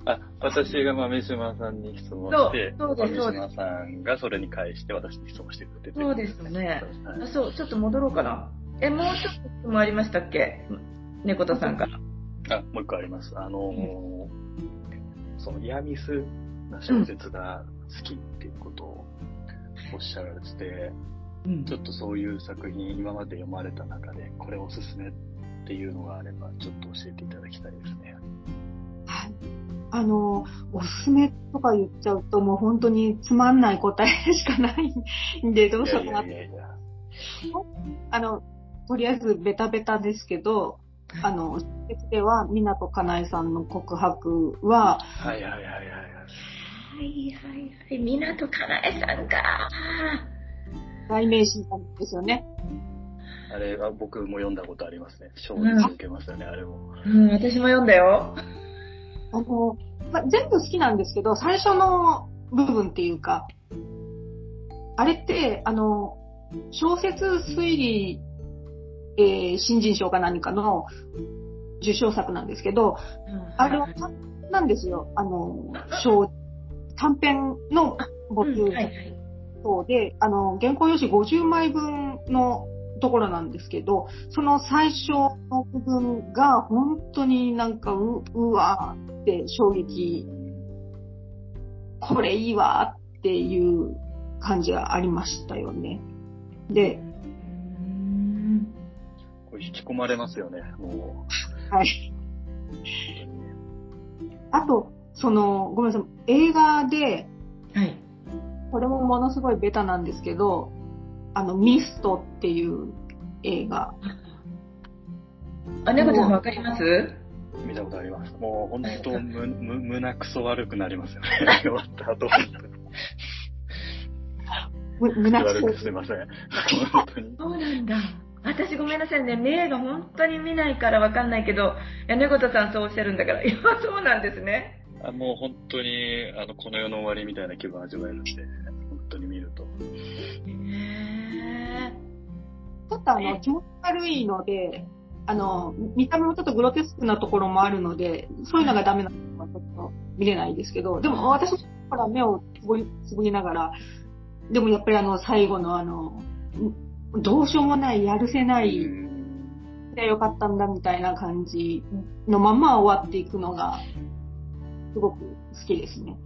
私が豆島さんに質問して、そうそうですそうです豆島さんがそれに返して私に質問してくれてそうですよね。はいあそう、ちょっと戻ろうかな。え、もうちょっと質問ありましたっけ？猫田さんから。あ、もう一個あります。あのーその、イヤミスな小説が好きっていうことをおっしゃられてて、うんちょっとそういう作品今まで読まれた中で、これおすすめっていうのがあれば、ちょっと教えていただきたいですね。はい。あの、おすすめとか言っちゃうともう本当につまんない答えしかないんで、どうしようかな。いやいやいやあの、とりあえずベタベタですけど、あの、小説では、港かなえさんの告白は、はいはいはいはいはい。はいはいはい。港かなえさんか。代名詞なんですよね。あれは僕も読んだことありますね。衝撃受けましたね、あれも。うん、私も読んだよ。あの、ま、全部好きなんですけど、最初の部分っていうか、あれって、あの、小説推理、えー新人賞か何かの受賞作なんですけど、あれはなんですよ。あの、小、短編の募集。そうで、あの、原稿用紙50枚分のところなんですけど、その最初の部分が本当になんかう、うわーって衝撃、これいいわーっていう感じがありましたよね。で、うんこれ引き込まれますよね、もはい。う。本当にねあと、その、ごめんなさい、映画で、はい。これもものすごいベタなんですけど、あの、ミストっていう映画。あ、猫ちゃんわかります？見たことあります。もう本当、む、む、胸くそ悪くなりますよね。終わった後。む胸くそ悪くすいません。本当に。そうなんだ。私ごめんなさいね。名画本当に見ないからわかんないけど、いや、猫田さんそうおっしゃるんだから。いや、そうなんですね。あもう本当に、あの、この世の終わりみたいな気分味わえるんで、ちょっとあの、気持ち悪いので、あの、見た目もちょっとグロテスクなところもあるので、そういうのがダメなのはちょっと見れないですけど、でも私から目をつぶり、つぶりながら、でもやっぱりあの、最後のあの、どうしようもない、やるせない、うんでよかったんだみたいな感じのまま終わっていくのが、すごく好きですね。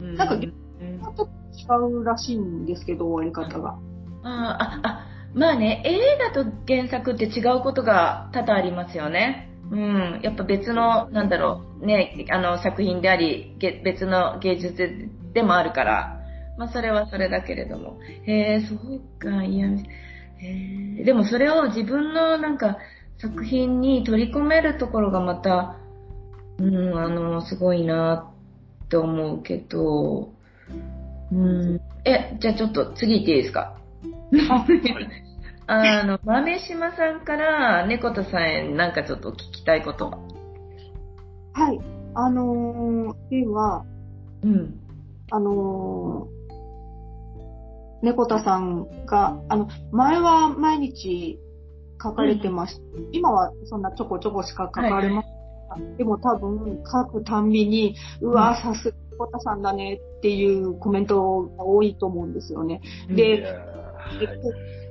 ーなんかうんちょっと違うらしいんですけど、終わり方が。ああ、あ、まあね、映画と原作って違うことが多々ありますよね。うん。やっぱ別の、なんだろう、ね、あの作品であり、別の芸術でもあるから、まあそれはそれだけれども。へえ、そうか、いや、でもそれを自分のなんか作品に取り込めるところがまた、うん、あの、すごいなって思うけど、うん。え、じゃあちょっと次行っていいですか？あの、豆島さんから猫田さんへなんかちょっと聞きたいことは？はい。あのー、では、うん。あのー、猫田さんが、あの、前は毎日書かれてました。今はそんなちょこちょこしか書かれませんが、でも多分書くたんびに、うわ、さすが猫田さんだねっていうコメントが多いと思うんですよね。でいやーはい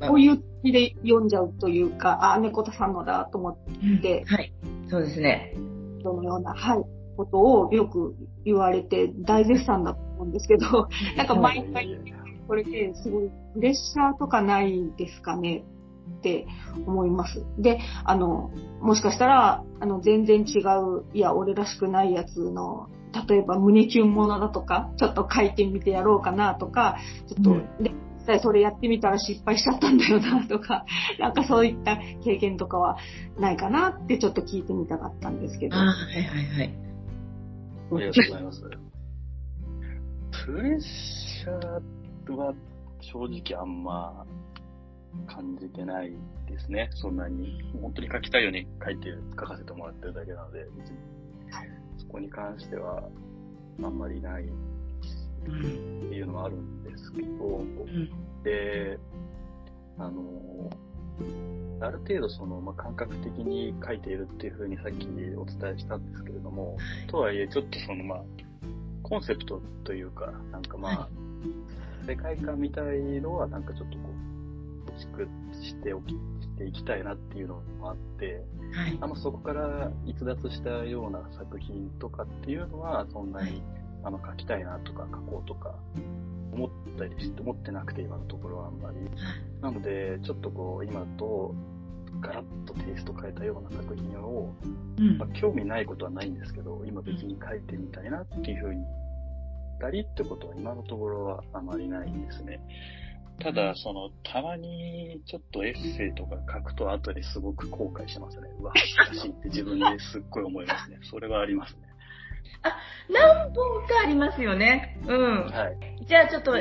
ここういう気で読んじゃうというか、あ、猫田さんのだと思って、はい。そうですね。そのような、はい、ことをよく言われて大絶賛だと思うんですけど、なんか毎回これですごいプレッシャーとかないですかね？って思います。で、あの、もしかしたら、あの、全然違う、いや、俺らしくないやつの、例えば胸キュンものだとか、ちょっと書いてみてやろうかなとか、ちょっと、うんそれやってみたら失敗しちゃったんだよなとか、なんかそういった経験とかはないかなってちょっと聞いてみたかったんですけど。あはいはいはい。ありがとうございます。プレッシャーは正直あんま感じてないですね。そんなに。本当に書きたいように書いて、書かせてもらってるだけなので、別にそこに関してはあんまりないっうん。ていうのはあるんですけど、うん。で、あの、ある程度その、まあ、感覚的に書いているっていうふうにさっきお伝えしたんですけれども、とはいえちょっとそのまあ、コンセプトというか、なんかまあ、は世界観みたいのはなんかちょっとこう、構築しておき、していきたいなっていうのもあって、はいあ。んまそこから逸脱したような作品とかっていうのは、そんなに、あの書きたいなとか書こうとか思ったりして、思ってなくて今のところはあんまり。なので、ちょっとこう、今とガラッとテイスト変えたような作品を、うんまあ、興味ないことはないんですけど、今別に書いてみたいなっていうふうにたりってことは今のところはあまりないんですね。ただ、その、たまにちょっとエッセイとか書くと後ですごく後悔しますね。うわ、恥ずかしいって自分ですっごい思いますね。それはありますね。何本かありますよね。うん。はい。じゃあちょっと、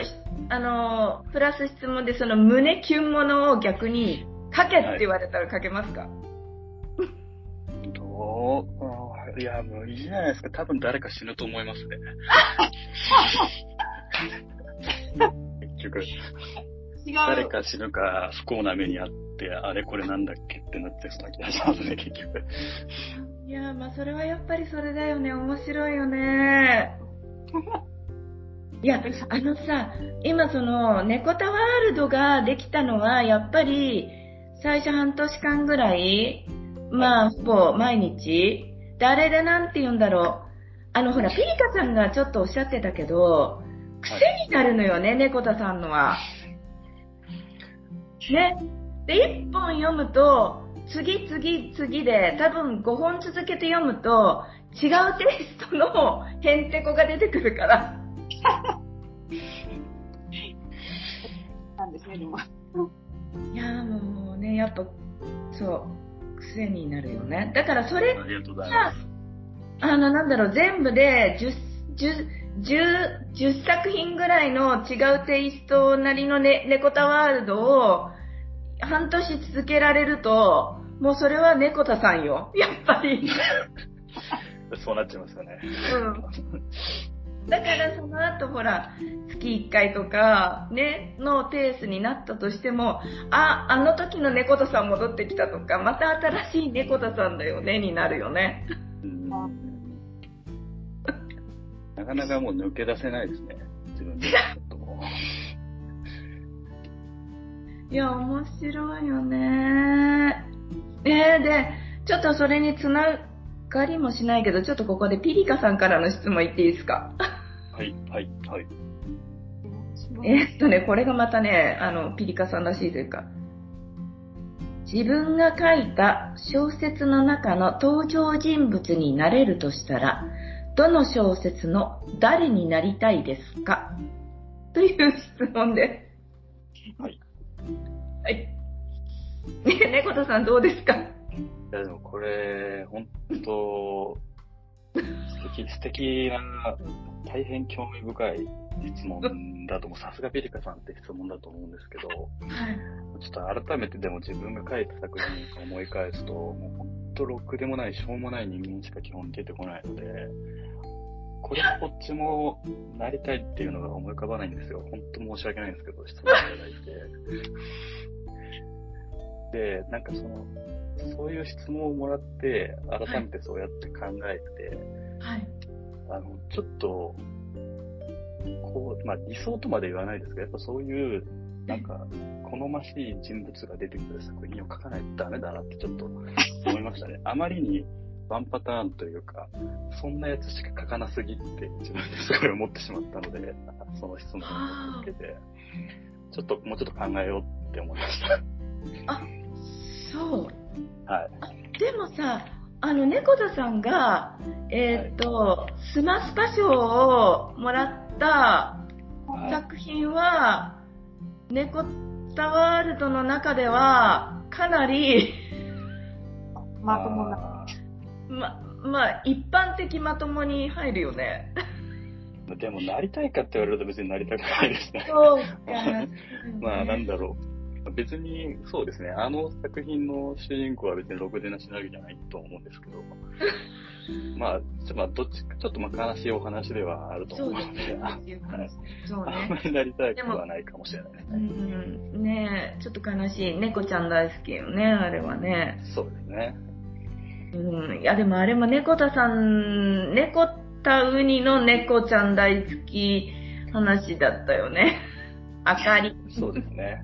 あのー、プラス質問でその胸キュンものを逆に書けって言われたら書けますか、どうあーいや、無理じゃないですか。多分誰か死ぬと思いますね。結局。誰か死ぬか不幸な目にあって、あれこれなんだっけってなってそうな気がしますね、結局。いやーまあそれはやっぱりそれだよね。面白いよね。いや、あのさ、今その、猫タワールドができたのは、やっぱり、最初半年間ぐらい、まあ、ほぼ毎日、で、あれでなんて言うんだろう。あの、ほら、ピリカさんがちょっとおっしゃってたけど、癖になるのよね、猫田さんのは。ね。で、一本読むと、次々次で、多分5本続けて読むと、違うテイストのヘンテコが出てくるから。なんですね、でも。いやーもうね、やっぱ、そう、癖になるよね。だからそれが。あの、なんだろう、全部で10、10、10 10作品ぐらいの違うテイストなりのね、猫田ワールドを半年続けられると、もうそれは猫田さんよ。やっぱり。そうなっちゃいますよね。うん。だからその後ほら、月1回とか、ね、のペースになったとしても、あ、あの時の猫田さん戻ってきたとか、また新しい猫田さんだよね、になるよね。うんなかなかもう抜け出せないですね。自分で。いや、面白いよね。えー、で、ちょっとそれにつながりもしないけど、ちょっとここでピリカさんからの質問言っていいですか？うはい、はい、はい。えーっとね、これがまたね、あの、ピリカさんらしいというか、自分が書いた小説の中の登場人物になれるとしたら、どの小説の誰になりたいですか？という質問です。はい。はい。ね、猫田さんどうですか？いや、でもこれ、本当素敵、素敵な、大変興味深い質問だと思う。さすがピリカさんって質問だと思うんですけど、はい。ちょっと改めてでも自分が書いた作品を思い返すと、もう本当ろくでもない、しょうもない人間しか基本出てこないので、これこっちもなりたいっていうのが思い浮かばないんですよ。本当申し訳ないんですけど、質問いただいて。で、なんかその、そういう質問をもらって、改めてそうやって考えて、はい。あの、ちょっと、こう、まあ理想とまで言わないですけど、やっぱそういう、なんか、好ましい人物が出てくる作品を書かないとダメだなってちょっと思いましたね。あまりにワンパターンというか、そんなやつしか書かなすぎって自分ですごい思ってしまったので、その質問を受けて、ちょっともうちょっと考えようって思いました。あ、そう。はい。でもさ、あの、猫田さんが、えーっと、スマスパ賞をもらったはい作品は、猫タワールドの中では、かなり、まともな。あま、まあ、一般的まともに入るよね。ーでもなりたいかって言われると別になりたくないですね。そうか。まあなんだろう。別に、そうですね。あの作品の主人公は別にろくでなしなわけじゃないと思うんですけど、まあ、ちょまあ、どっちか、ちょっとまあ悲しいお話ではあると思うので、そうあですはいそう あんまね。りなりたくはないかもしれないですうね。ん、ねえ、ちょっと悲しい。猫ちゃん大好きよね、あれはね。そうですね。うん、いやでもあれも猫田さん、猫田ウニの猫ちゃん大好き話だったよね。あかり。そうですね。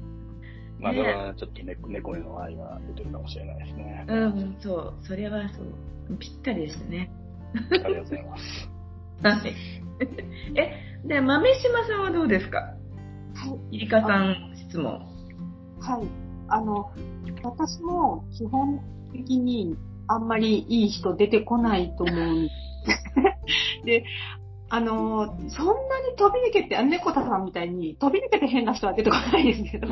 まあ、ねそれはちょっと猫猫への愛が出てるかもしれないですね。うん、そう、それはそう。ぴったりですね。ありがとうございます。はい。え、で、豆島さんはどうですか？はい。イリカさん質問。はい。あの、私も基本的にあんまりいい人出てこないと思うんで、あの、そんなに飛び抜けて、あ猫田さんみたいに飛び抜けて変な人は出てこないですけど、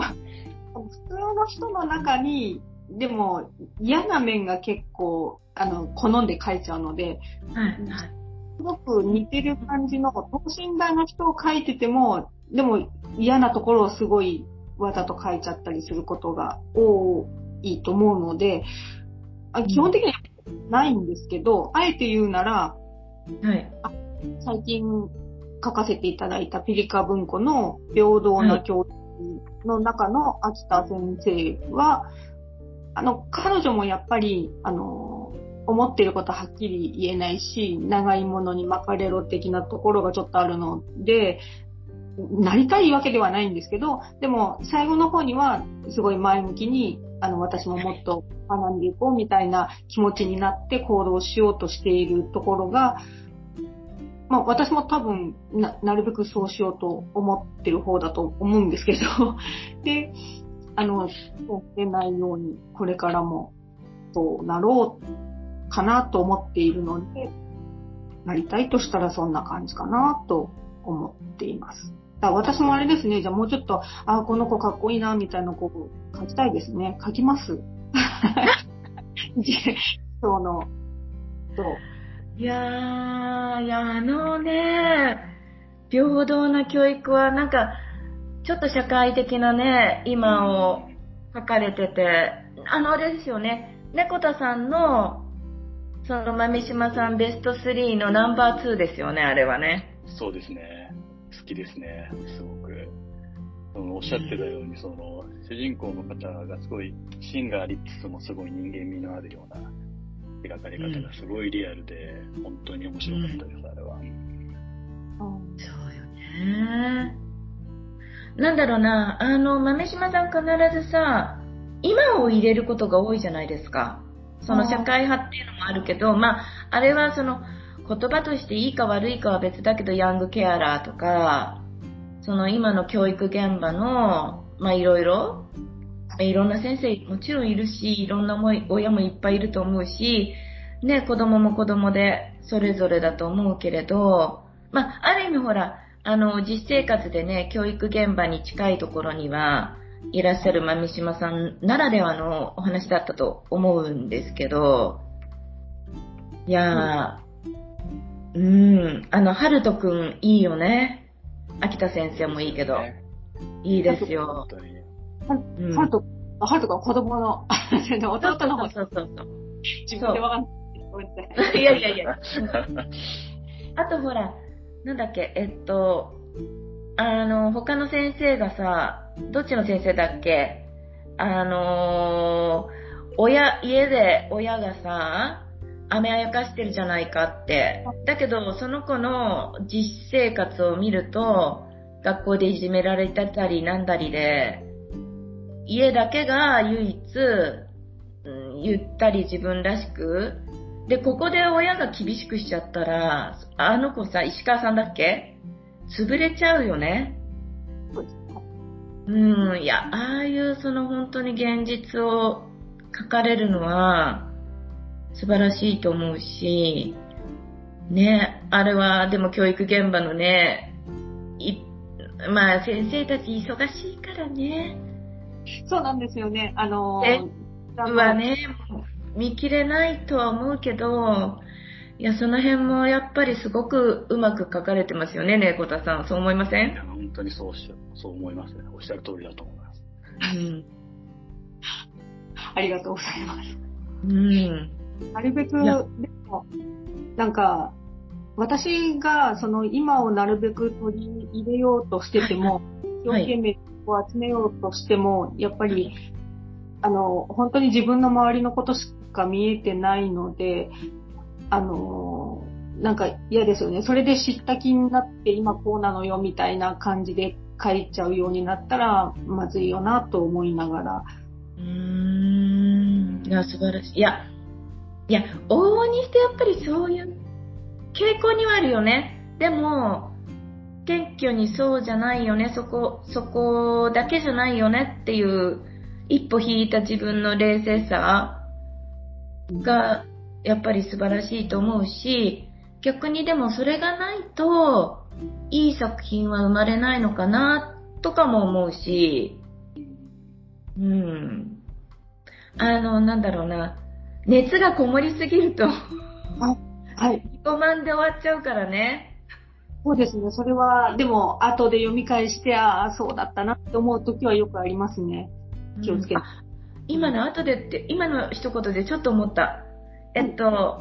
普通の人の中に、でも嫌な面が結構、あの、好んで書いちゃうので、はい、はい。すごく似てる感じの等身大の人を描いてても、でも嫌なところをすごいわざと描いちゃったりすることが多いと思うので、あ基本的にはないんですけど、あえて言うなら、はい。最近書かせていただいたピリカ文庫の平等な教育の中の秋田先生は、あの、彼女もやっぱり、あの、思っていることはっきり言えないし、長いものに巻かれろ的なところがちょっとあるので、なりたいわけではないんですけど、でも最後の方にはすごい前向きに、あの、私ももっと学んでいこうみたいな気持ちになって行動しようとしているところが、まあ私も多分な、なるべくそうしようと思ってる方だと思うんですけど、で、あの、そう出ないように、これからもそうなろうかなと思っているので、なりたいとしたらそんな感じかなと思っています。私もあれですね、じゃあもうちょっと、あ、この子かっこいいな、みたいな子を書きたいですね。書きます。その、そう。いやー、いや、あのね、平等な教育はなんか、ちょっと社会的なね、今を書かれてて、あの、あれですよね、猫田さんの、その、豆島さんベスト3のナンバー2ですよね、あれはね。そうですね。好きですね。すごく。そのおっしゃってたように、その、主人公の方がすごい芯がありつつもすごい人間味のあるような描かれ方がすごいリアルで、本当に面白かったです、あれは。うんそうよね。なんだろうな、あの、豆島さん必ずさ、今を入れることが多いじゃないですか。その社会派っていうのもあるけど、まあ、あれはその、言葉としていいか悪いかは別だけど、ヤングケアラーとか、その今の教育現場の、まあいろいろ、まあいろんな先生もちろんいるし、いろんな思い親もいっぱいいると思うし、ね、子供も子供でそれぞれだと思うけれど、まあ、ある意味ほら、あの、実生活でね、教育現場に近いところには、いらっしゃる豆島さんならではのお話だったと思うんですけど、いやー、うん、あの、春人くんいいよね。秋田先生もいいけど、ねいいですよ本。当に。うんハルト、ハルトが子供の、弟の方、そうそうそう自分でわかんない。ごめんなさい。いやいやいや。あとほら、なんだっけ、えっと、あの、他の先生がさ、どっちの先生だっけ？あのー親、家で親がさ、雨あやかしてるじゃないかって。だけど、その子の実生活を見ると、学校でいじめられてたりなんだりで、家だけが唯一、うんゆったり自分らしく、で、ここで親が厳しくしちゃったら、あの子さ、石川さんだっけ？潰れちゃうよね。うん、いや、ああいうその本当に現実を書かれるのは素晴らしいと思うし、ね、あれはでも教育現場のね、いまあ先生たち忙しいからね、そうなんですよね。あのえ？あのはね、見切れないとは思うけど、いや、その辺もやっぱりすごくうまく書かれてますよね、猫田さん。そう思いません？いや本当にそうしそう思いますね。おっしゃる通りだと思います。うん。ありがとうございます。うん。なるべく、でも、なんか、私が、その、今をなるべく取り入れようとしてても、一はい生懸命を集めようとしても、やっぱり、あの、本当に自分の周りのことしか見えてないので、あの、なんか嫌ですよね。それで知った気になって、今こうなのよ、みたいな感じで書いちゃうようになったら、まずいよな、と思いながら。うーん。いや、素晴らしい。いや、いや、往々にしてやっぱりそういう傾向にはあるよね。でも、謙虚にそうじゃないよね、そこ、そこだけじゃないよねっていう、一歩引いた自分の冷静さが、やっぱり素晴らしいと思うし、逆にでもそれがないと、いい作品は生まれないのかな、とかも思うし、うん。あの、なんだろうな。熱がこもりすぎると、はい。自己満で終わっちゃうからね。そうですね。それは、でも、後で読み返して、ああ、そうだったなって思う時はよくありますね。気をつけてうんあ今の後でって、今の一言でちょっと思った。えっと、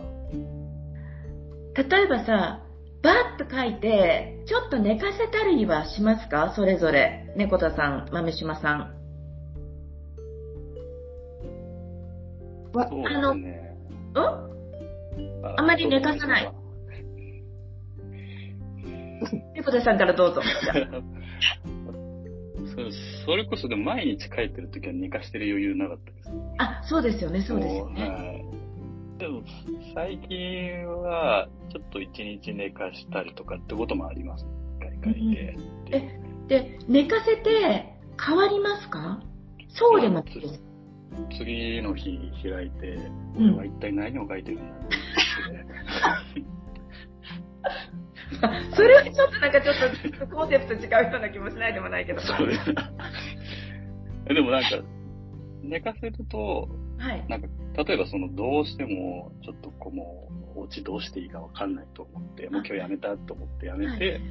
例えばさ、バーッと書いて、ちょっと寝かせたりはしますか？それぞれ。猫田さん、豆島さん。わそうですね。うんあんまり寝かさない。猫田さんからどうぞ。そうそれこそでも毎日書いてるときは寝かしてる余裕なかったです。あ、そうですよね、そうですよね。はい。でも、最近は、ちょっと一日寝かしたりとかってこともあります。書いて。え、で、寝かせて変わりますか？そうでも。次の日開いて、うんこれは一体何を書いてるんだろうって それはちょっとなんかちょっとコンセプト違うような気もしないでもないけど。そう です。でもなんか、寝かせると、はい。なんか、例えばその、どうしても、ちょっとこうもう、お家どうしていいかわかんないと思って、もう今日やめたと思ってやめて、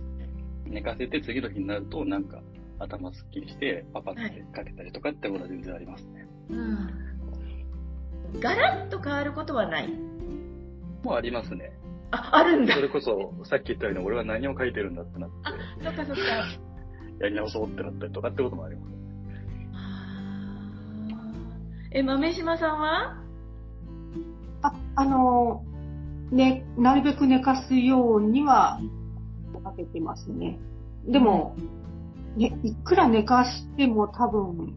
寝かせて次の日になると、なんか、頭すっきりして、パパってかけたりとかってことは全然ありますね。うん。ガラッと変わることはない。もうありますね。あ、あるんだそ。れこそ、さっき言ったように、俺は何を書いてるんだってなって、あ、そっかそっか。やり直そうってなったりとかってこともあります。え、豆島さんは？あ、あの、ね、なるべく寝かすようには、かけてますね。でも、ね、いくら寝かしても多分、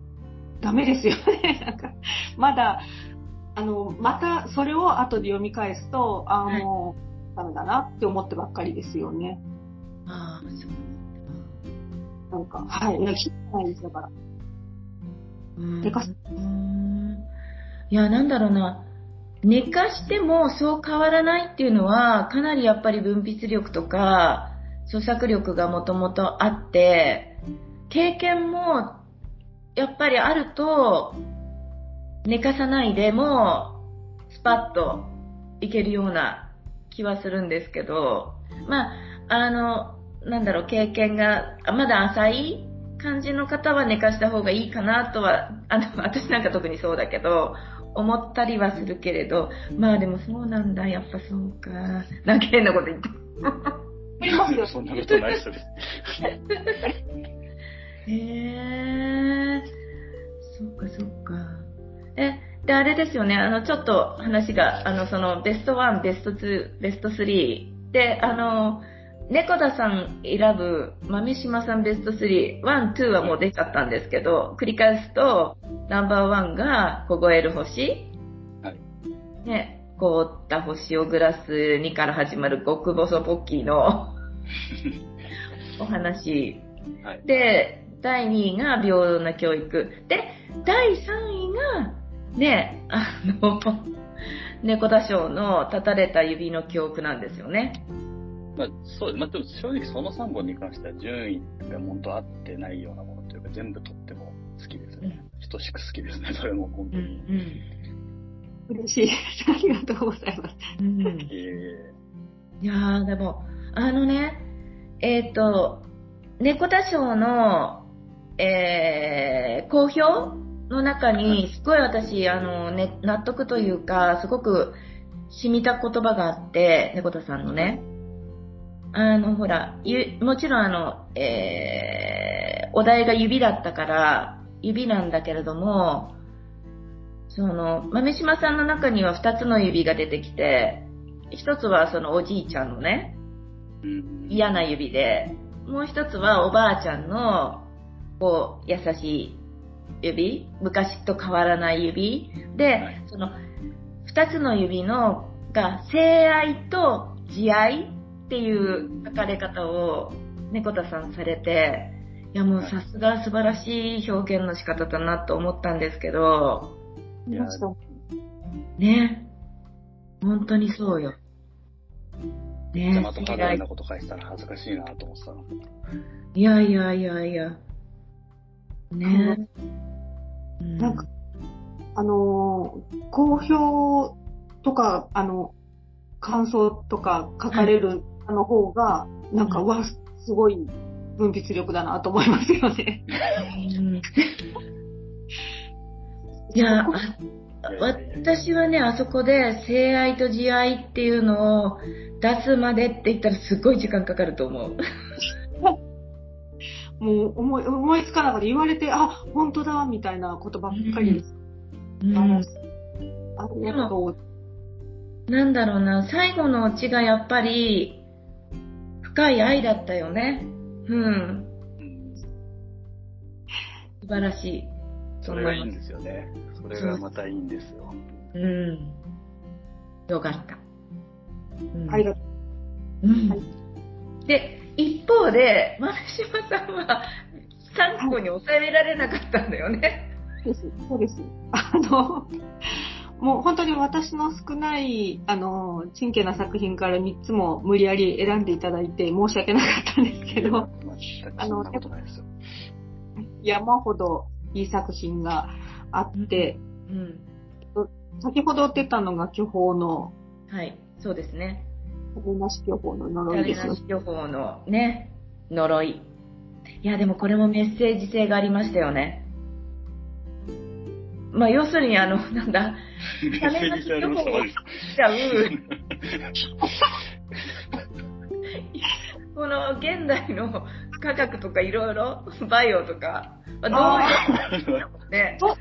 ダメですよね。なんか、まだ、あの、またそれを後で読み返すと、あはいもう、ダメだなって思ってばっかりですよね。ああ、そうなんか、はい。なんか、聞かないですだから。うん寝かすうんいや、なんだろうな。寝かしてもそう変わらないっていうのは、かなりやっぱり分泌力とか、創作力がもともとあって、経験もやっぱりあると、寝かさないでも、スパッといけるような気はするんですけど、まあ、あの、なんだろう、経験があまだ浅い感じの方は寝かした方がいいかなとは、あの、私なんか特にそうだけど、思ったりはするけれど、まあでもそうなんだ、やっぱそうか。なんか変なこと言って。ありますよ。そんなことないす。へえ、そっかそっか。え、で、あれですよね、あの、ちょっと話が、あの、その、ベスト1、ベスト2、ベスト3。で、あの、猫田さん選ぶ、豆島さんベスト3、1、2はもう出ちゃったんですけど、繰り返すと、ナンバーワンが、凍える星。はい。ね、凍った星をグラス2から始まる極細ポッキーの お話。はい。で、第2位が平等な教育。で、第3位が、ね、あの、猫田賞の立たれた指の記憶なんですよね。まあ、そう。まあ、でも正直その3本に関しては順位が本当合ってないようなものというか、全部とっても好きですね。等しく好きですね、それも本当に。嬉しいです。ありがとうございます。うん。いやー、でも、あのね、えっ、と、猫田賞のえー、好評の中に、すごい私、あの、ね、納得というか、すごく染みた言葉があって、猫田さんのね。あの、ほら、ゆもちろんあの、えー、お題が指だったから、指なんだけれども、その、豆島さんの中には二つの指が出てきて、一つはそのおじいちゃんのね、うん嫌な指で、もう一つはおばあちゃんの、こう、優しい指、昔と変わらない指で、はいその、二つの指の、が、性愛と慈愛っていう書かれ方を、猫田さんされて、いやもうさすが素晴らしい表現の仕方だなと思ったんですけど、いやね。本当にそうよ。ね邪魔とか変なこと書いてたら恥ずかしいなと思ってたの。いやいやいやいや。ね。うなんか、あのー、好評とか、あの、感想とか書かれるあの方が、なんか、うん。わ、すごい分泌力だなと思いますよね。うん。いや、私はね、あそこで性愛と慈愛っていうのを出すまでって言ったらすっごい時間かかると思う。もう思い、思いつかなかった。言われて、あ、本当だ、みたいなことばっかりです。うんありがとう。なんだろうな、最後のオチがやっぱり深い愛だったよね。うん。うん素晴らしい。それがいいんですよね。それがまたいいんですよ。うん。よかった。うんありがとう。うんはいで、一方で、丸島さんは3個に抑えられなかったんだよね。です。そうです。あの、もう本当に私の少ない、あの、真剣な作品から3つも無理やり選んでいただいて申し訳なかったんですけど、全くそんなことないですよ。山ほどいい作品があって、うん。先ほど出たのが巨峰の、はい、そうですね。種なし巨峰の呪い種ですよなし予報のね、呪い。いや、でもこれもメッセージ性がありましたよね。まあ、要するに、あの、なんだ、種なしちゃう、この現代の科学とかいろいろ、バイオとか、まあどういう、ね、そう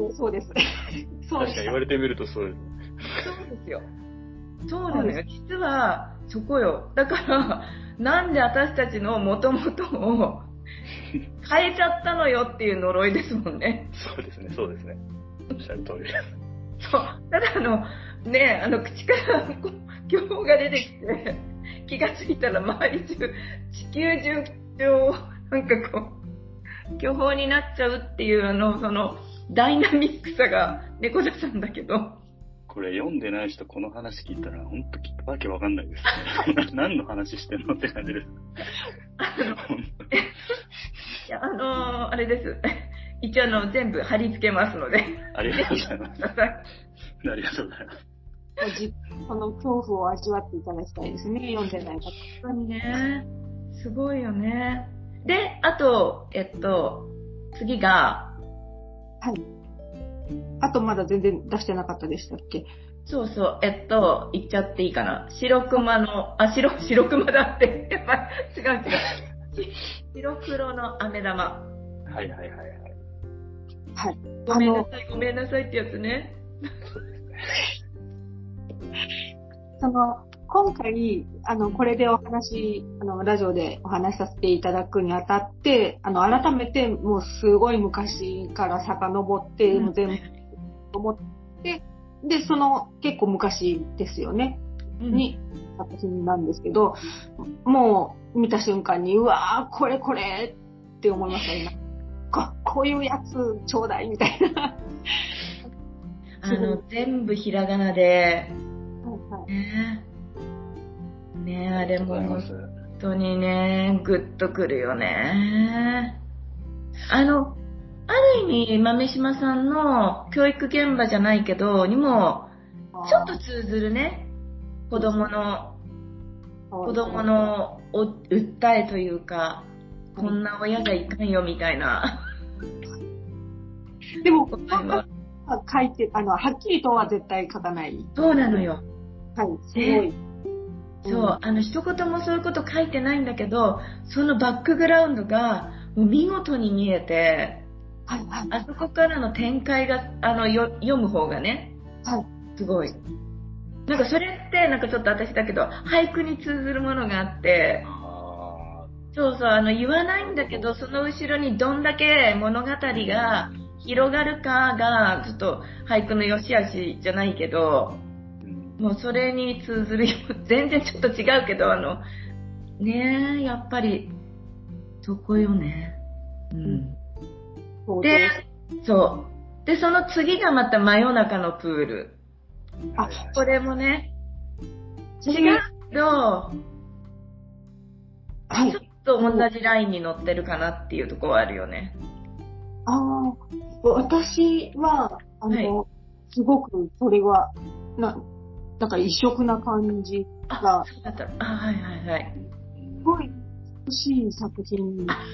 です、そうです。そうです確かに言。われてみるとそうです。そうですよ。そうなのよ。実は、そこよ。だから、なんで私たちの元々を 変えちゃったのよっていう呪いですもんね。そうですね、そうですね。おっしゃる通りです。そう。ただあの、ね、あの、口からこう巨峰が出てきて、気がついたら周り中、地球中上、なんかこう、巨峰になっちゃうっていうあの、その、ダイナミックさが猫田さんだけど、これ読んでない人この話聞いたら本当きっとわけわかんないです。何の話してんのって感じです。いや、あのーあれです。一応あの、全部貼り付けますので。ありがとうございます。ありがとうございます。じその恐怖を味わっていただきたいですね、読んでない方。本当にね、すごいよね。で、あと、えっと、次が、はい。あとまだ全然出してなかったでしたっけ？そうそう、えっと、言っちゃっていいかな。白熊の、あ、白、白熊だって。やっぱ、違う違う。し 白黒の飴玉。はいはいはいはい。はい。ごめんなさい、ごめんなさいってやつね。そ の、今回、あの、これでお話、あの、ラジオでお話しさせていただくにあたって、あの、改めて、もうすごい昔から遡って、もう全部思って、で、その、結構昔ですよね、に、作品なんですけど、もう、見た瞬間に、うわー、これこれって思いました、今。ここういうやつ、ちょうだい、みたいな。あの、全部ひらがなで、はいはい。ねねあれも本。当にね、グッとくるよね。あの、ある意味、豆島さんの教育現場じゃないけど、にも、ちょっと通ずるね、子供の、子供のお訴えというか、こんな親じゃいかんよみたいな。でも。書いて、あの、はっきりとは絶対書かない。そうなのよ。はい、すごい。そう、あの、一言もそういうこと書いてないんだけど、そのバックグラウンドがもう見事に見えて、はい、はい。あそこからの展開が、あの、よ読む方がね、はい。すごい。なんかそれって、なんかちょっと私だけど、俳句に通ずるものがあって、あそうそう、あの、言わないんだけど、その後ろにどんだけ物語が広がるかが、ちょっと俳句の良し悪しじゃないけど、もうそれに通ずるよ。全然ちょっと違うけど、あの、ねえ、やっぱり、そこよね。うん。でそうです。、その次がまた真夜中のプール。あこれもね、違うけど、はいちょ。っと同じラインに乗ってるかなっていうところはあるよね。ああ、私は、あの、はすごくそれは、な、なんか異色な感じあが、、そうだった。あ、はいはいはい。すごい美しい作品あ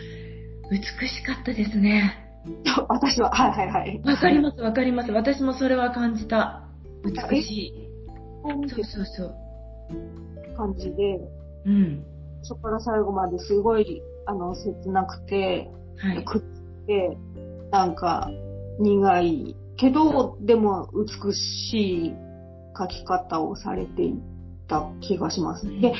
美しかったですね。と、私は、はいはいはい。わかりますわかります。私もそれは感じた。美しい。す。そうそうそう。感じで、うん。そこから最後まですごい、あの、切なくて、はい。くって、なんか、苦いけど、でも美しい書き方をされていた気がします。で、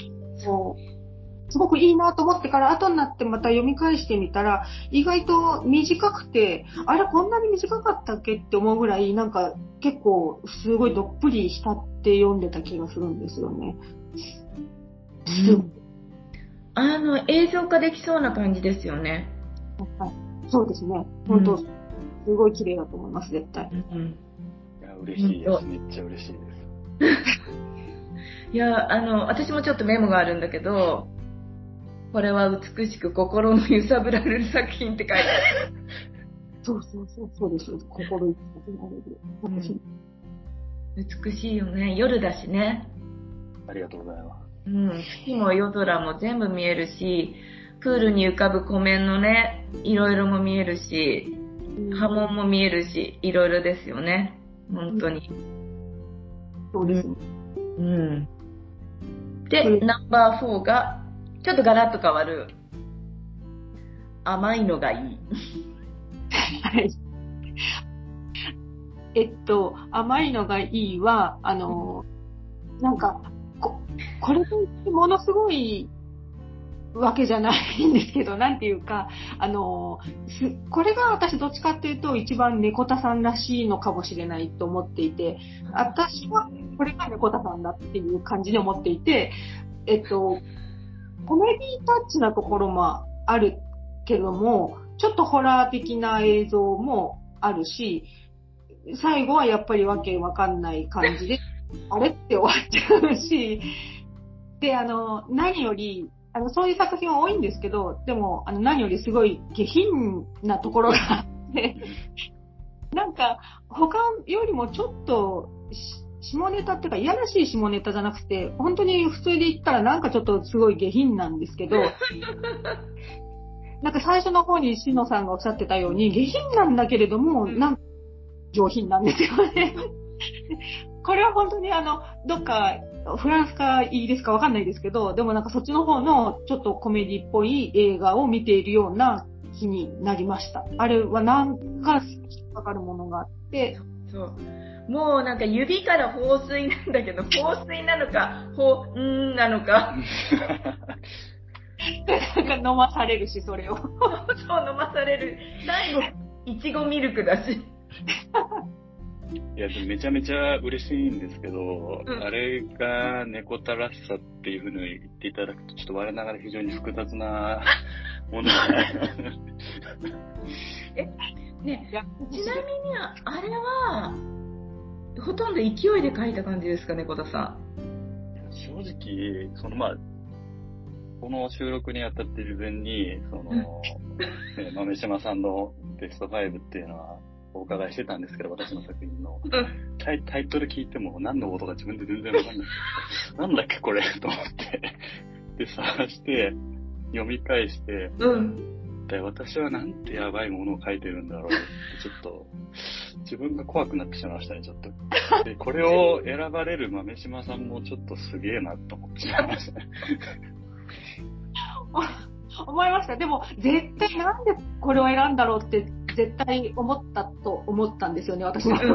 もう、すごくいいなと思ってから後になってまた読み返してみたら、意外と短くて、あれこんなに短かったっけって思うぐらい、なんか結構すごいどっぷり浸って読んでた気がするんですよね。うんあの、映像化できそうな感じですよね。はいそうですね。本当、うんすごい綺麗だと思います、絶対。うん。いや、嬉しいです。めっちゃ嬉しいです。いや、あの、私もちょっとメモがあるんだけど、これは美しく心の揺さぶられる作品って書いてある。そうそうそう、そうです。心一つになれる。うん私美しいよね。夜だしね。ありがとうございます。うん。月も夜空も全部見えるし、プールに浮かぶ湖面のね、いろいろも見えるし、波紋も見えるし、いろいろですよね。本当に。そうですね。うん。で、うんナンバー4が、ちょっとガラッと変わる。甘いのがいい。はい。えっと、甘いのがいいは、あの、なんか、ここれものすごいわけじゃないんですけど、なんていうか、あの、これが私どっちかっていうと一番猫田さんらしいのかもしれないと思っていて、私はこれが猫田さんだっていう感じで思っていて、えっと、コメディタッチなところもあるけども、ちょっとホラー的な映像もあるし、最後はやっぱりわけわかんない感じで、あれって終わっちゃうし、で、あの、何より、あの、そういう作品は多いんですけど、でも、あの、何よりすごい下品なところがあって、なんか、他よりもちょっと、し下ネタっていうか、いやらしい下ネタじゃなくて、本当に普通で言ったらなんかちょっとすごい下品なんですけど、なんか最初の方にしのさんがおっしゃってたように、下品なんだけれども、なんか上品なんですよね。これは本当にあの、どっか、フランスかイギリスかわかんないですけど、でもなんかそっちの方のちょっとコメディっぽい映画を見ているような気になりました。あれはなんか引っかかるものがあって、そう。もうなんか指から放水なんだけど、放水なのか、ほう、んーなのか、なんか飲まされるし、それを。そう飲まされる。最後、いちごミルクだし。いや、でもめちゃめちゃ嬉しいんですけど、うん。あれが猫たらしさっていうふうに言っていただくと、ちょっと我ながら非常に複雑な ものが。ね、いやちなみに、あれは、ほとんど勢いで書いた感じですかね、小田さ正直、そのまあ、この収録にあたって事前に、その、ね豆島さんのベスト5っていうのはお伺いしてたんですけど、私の作品の。ん。タイタイトル聞いても何のことか自分で全然わかんない。なんだっけこれ？と思って。で、探して、読み返して、うん。で私はなんてやばいものを書いてるんだろうって、ちょっと、自分が怖くなってしまいましたね、ちょっと。で、これを選ばれる豆島さんもちょっとすげえなと思ってしまいましたね。思いました。でも、絶対なんでこれを選んだろうって、絶対思ったと思ったんですよね、私は。うん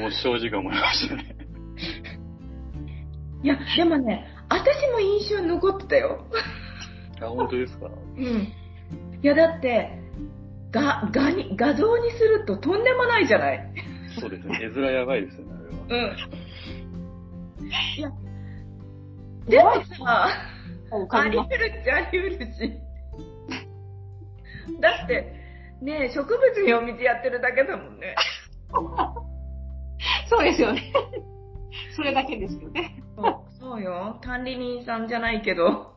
もう正直思いましたね。いや、でもね、私も印象に残ってたよ。あ、本当ですか？うん。いや、だって、が、がに、画像にするととんでもないじゃない。そうですね。絵面やばいですよね、あれは。うん。いや、でもさ、あり得るっちゃあり得るし。だって、ねえ植物にお水やってるだけだもんね。そうですよね。それだけですよね。そうそうよ。管理人さんじゃないけど。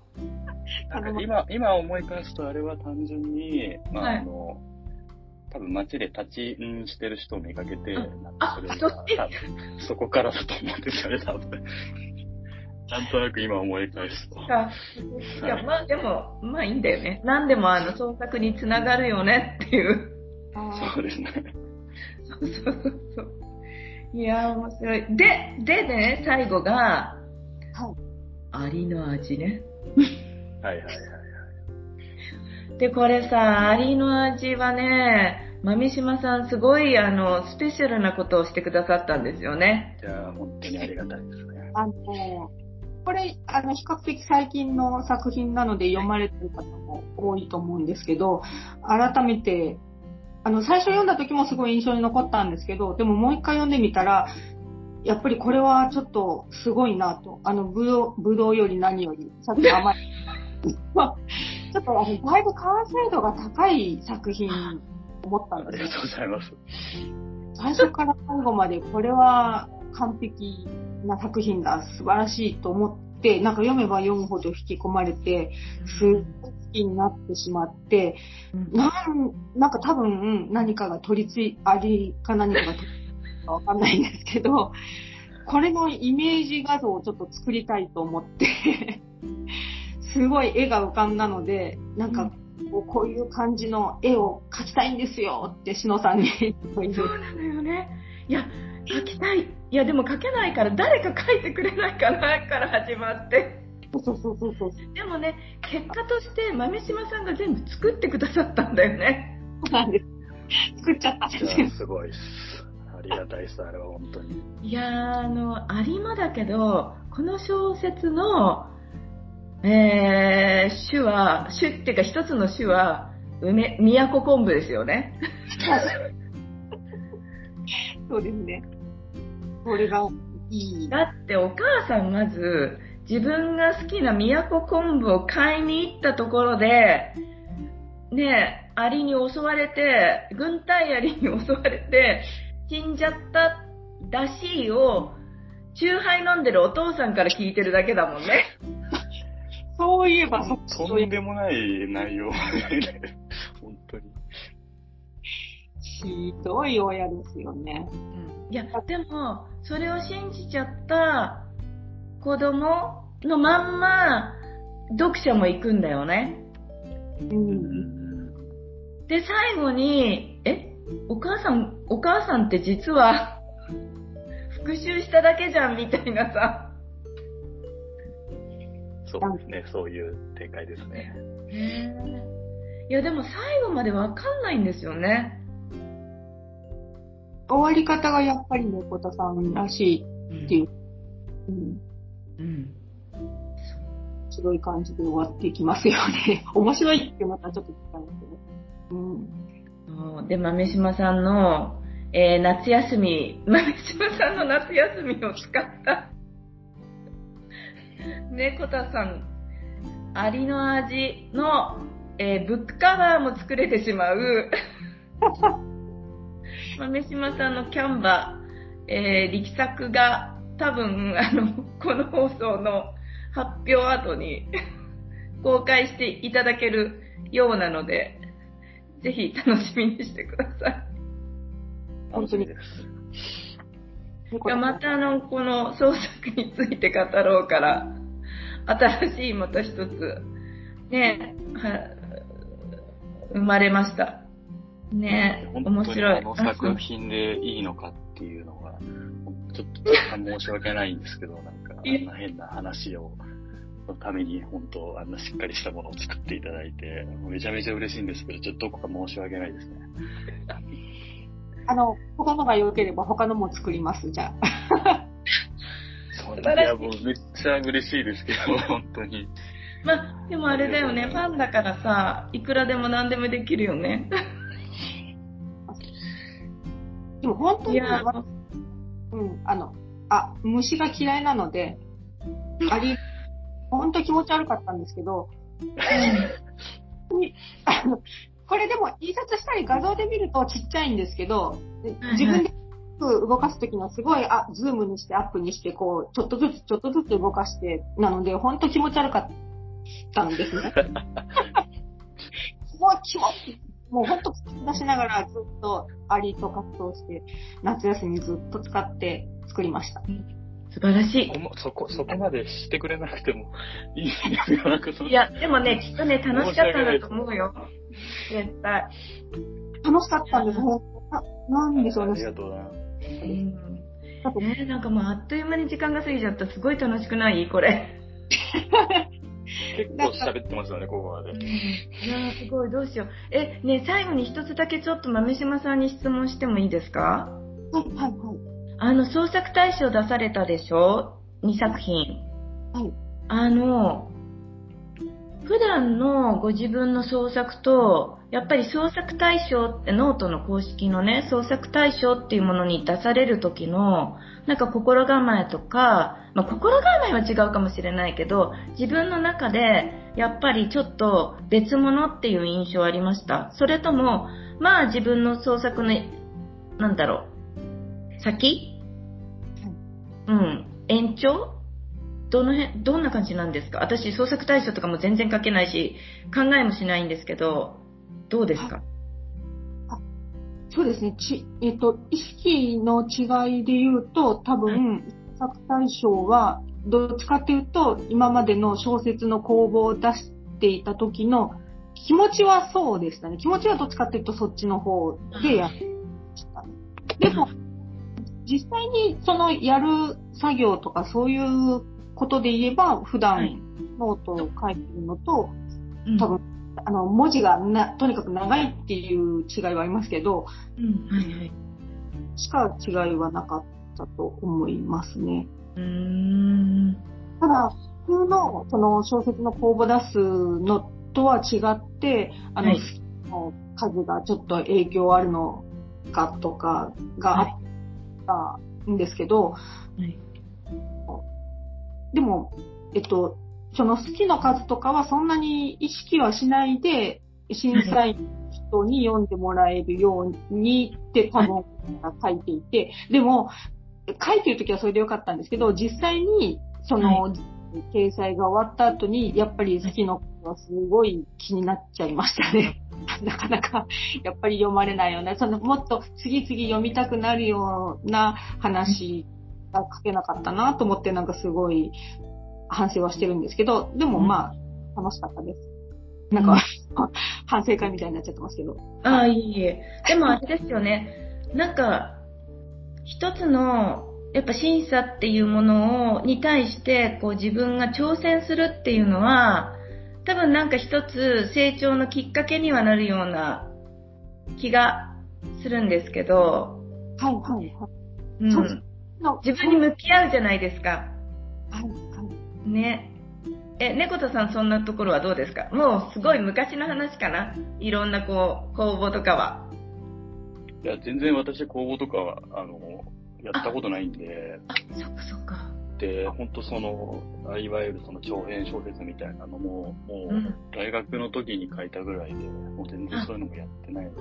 なんか今、今思い返すとあれは単純に、まあ、はいあの、多分街で立ちんしてる人を見かけて、あなんかそれそこからだと思うんですよね、多分。なんとなく今思い返すと。あいや、まあでも、まあいいんだよね。何でもあの創作につながるよねっていう。そうですね。そうそうそうそう。いやー、面白い。で、でね、最後が、アリの味ね。はいはいはい。で、これさ、アリの味はね、豆島さんすごいあの、スペシャルなことをしてくださったんですよね。じゃあ、本当にありがたいですね。あの、これ、あの、比較的最近の作品なので読まれてる方も多いと思うんですけど、改めて、あの、最初読んだ時もすごい印象に残ったんですけど、でももう一回読んでみたら、やっぱりこれはちょっとすごいなと。あの、ぶどう、ぶどうより何より、さっき甘い。ま あちょっとあの、だいぶ完成度が高い作品思ったんでありがとうございます。最初から最後までこれは完璧な作品だ、素晴らしいと思って、なんか読めば読むほど引き込まれて、すっごい好きになってしまって、なん、なんか多分何かが取り付い、ありか何かが取り付いたかわかんないんですけど、これのイメージ画像をちょっと作りたいと思って、すごい絵が浮かんだので、なんかこうこういう感じの絵を描きたいんですよって篠さんに。言ってそうなのよね。いや、描きたい。いや、でも描けないから誰か描いてくれないかなから始まって。そうそうそうそう。でもね、結果として豆島さんが全部作ってくださったんだよね。そうなんです。作っちゃったんですごいです。ありがたいです、あれは本当に。いやー、あの、有馬だけど、この小説の、えー、種は、種っていうか一つの種は、梅、宮古昆布ですよね。そうですね。これがいい。だってお母さんまず、自分が好きな宮古昆布を買いに行ったところで、ねえ、アリに襲われて、軍隊アリに襲われて、死んじゃったらしいを、チューハイ飲んでるお父さんから聞いてるだけだもんね。そういえば、そとんでもない内容。本当に。ひどい親ですよね。いや、でも、それを信じちゃった子供のまんま、読者も行くんだよね。う。うんん。で、最後に、え？お母さん、お母さんって実は、復讐しただけじゃんみたいなさ。そうですね、そういう展開ですね。いや、でも最後までわかんないんですよね。終わり方がやっぱり猫田さんらしいっていう、うん、うん。い感じで終わっていきますよね。面白いってまたちょっと違うんですけど。うん。で、豆島さんの、えー夏休み、豆島さんの夏休みを使った、猫田さん、アリの味の、えーブックカバーも作れてしまう、豆島さんのキャンバー、えー力作が多分、あの、この放送の発表後に 公開していただけるようなので、ぜひ楽しみにしてください。本当に。いやまたあの、この創作について語ろうから、新しいまた一つ。ね、は、生まれました。ね、面本当に白い。あの作品でいいのかっていうのが、ちょっと若干申し訳ないんですけど、なんか、あんな変な話を、のために、本当、あんなしっかりしたものを作っていただいて、めちゃめちゃ嬉しいんですけど、ちょっとどこか申し訳ないですね。あの、他のが良ければ他のも作ります、じゃあ。そうい素晴らしいや、もうめっちゃ嬉しいですけど、本当に。まあ、でもあれだよね、ファンだからさ、いくらでも何でもできるよね。でも本当に、うん、あの、あ、虫が嫌いなので、あり、本当気持ち悪かったんですけど、あのこれでも印刷したり画像で見るとちっちゃいんですけど、自分で動かすときにはすごい、あ、ズームにしてアップにして、こう、ちょっとずつちょっとずつ動かして、なので、本当気持ち悪かったんですね。も う気持ち、もう本当突き出しながらずっとアリと活動して、夏休みずっと使って作りました。素晴らしそこもそこ、そこまでしてくれなくても いいんですよ。なんかそのい。いや、でもね、きっとね、楽しかったんだと思うよ。絶対。楽しかったんです、本当ななんでしょうねあり。がとうな。うん。だってねなんかもうあっという間に時間が過ぎちゃった。すごい楽しくない？これ。結構喋ってますよね、ここまで。いやーすごい、どうしよう。え、ね最後に一つだけちょっと豆島さんに質問してもいいですか？はい、はい、はい。あの、創作大賞出されたでしょ ?2 作品。はい。あの、普段のご自分の創作と、やっぱり創作大賞ってノートの公式のね、創作大賞っていうものに出される時の、なんか心構えとか、まあ、心構えは違うかもしれないけど、自分の中で、やっぱりちょっと別物っていう印象ありました。それとも、まあ自分の創作の、なんだろう、先？うん。延長？どの辺、どんな感じなんですか？私、創作対象とかも全然書けないし、考えもしないんですけど、どうですか？そうですね。ち、えっと、意識の違いで言うと、多分、作大賞は、どっちかっていうと、今までの小説の公募を出していた時の気持ちはそうでしたね。気持ちはどっちかっていうとそっちの方でやってましたね。でも、実際にそのやる作業とかそういうことで言えば、普はい段ノートを書いてるのと、うん多分、あの、文字がな、とにかく長いっていう違いはありますけど、うん、はいはい。しか違いはなかったと思いますね。うーん。ただ、普通のその小説の公募出すのとは違って、あの、はいの数がちょっと影響あるのかとかがあったんですけど、はい。でも、えっと、その好きの数とかはそんなに意識はしないで、審査員の人に読んでもらえるようにって多分書いていて、でも、書いてるときはそれでよかったんですけど、実際に、その、掲載が終わった後に、やっぱり好きの数はすごい気になっちゃいましたね。なかなか、やっぱり読まれないような、その、もっと次々読みたくなるような話が書けなかったなと思って、なんかすごい反省はしてるんですけど、でもまあ、楽しかったです。なんか、反省会みたいになっちゃってますけど。ああ、いえいえ。でもあれですよね。なんか、一つの、やっぱ審査っていうものを、に対して、こう自分が挑戦するっていうのは、多分なんか一つ成長のきっかけにはなるような気がするんですけど、はい、はい、はい。うん自分に向き合うじゃないですか。はい、はい。ね。え、猫田さんそんなところはどうですか？もうすごい昔の話かな？いろんなこう、公募とかは。いや、全然私、公募とかは、あの、やったことないんで、あ、そっかそっか。で、本当その、あいわゆるその長編小説みたいなのも、もうんう、大学の時に書いたぐらいで、もう全然そういうのもやってないし、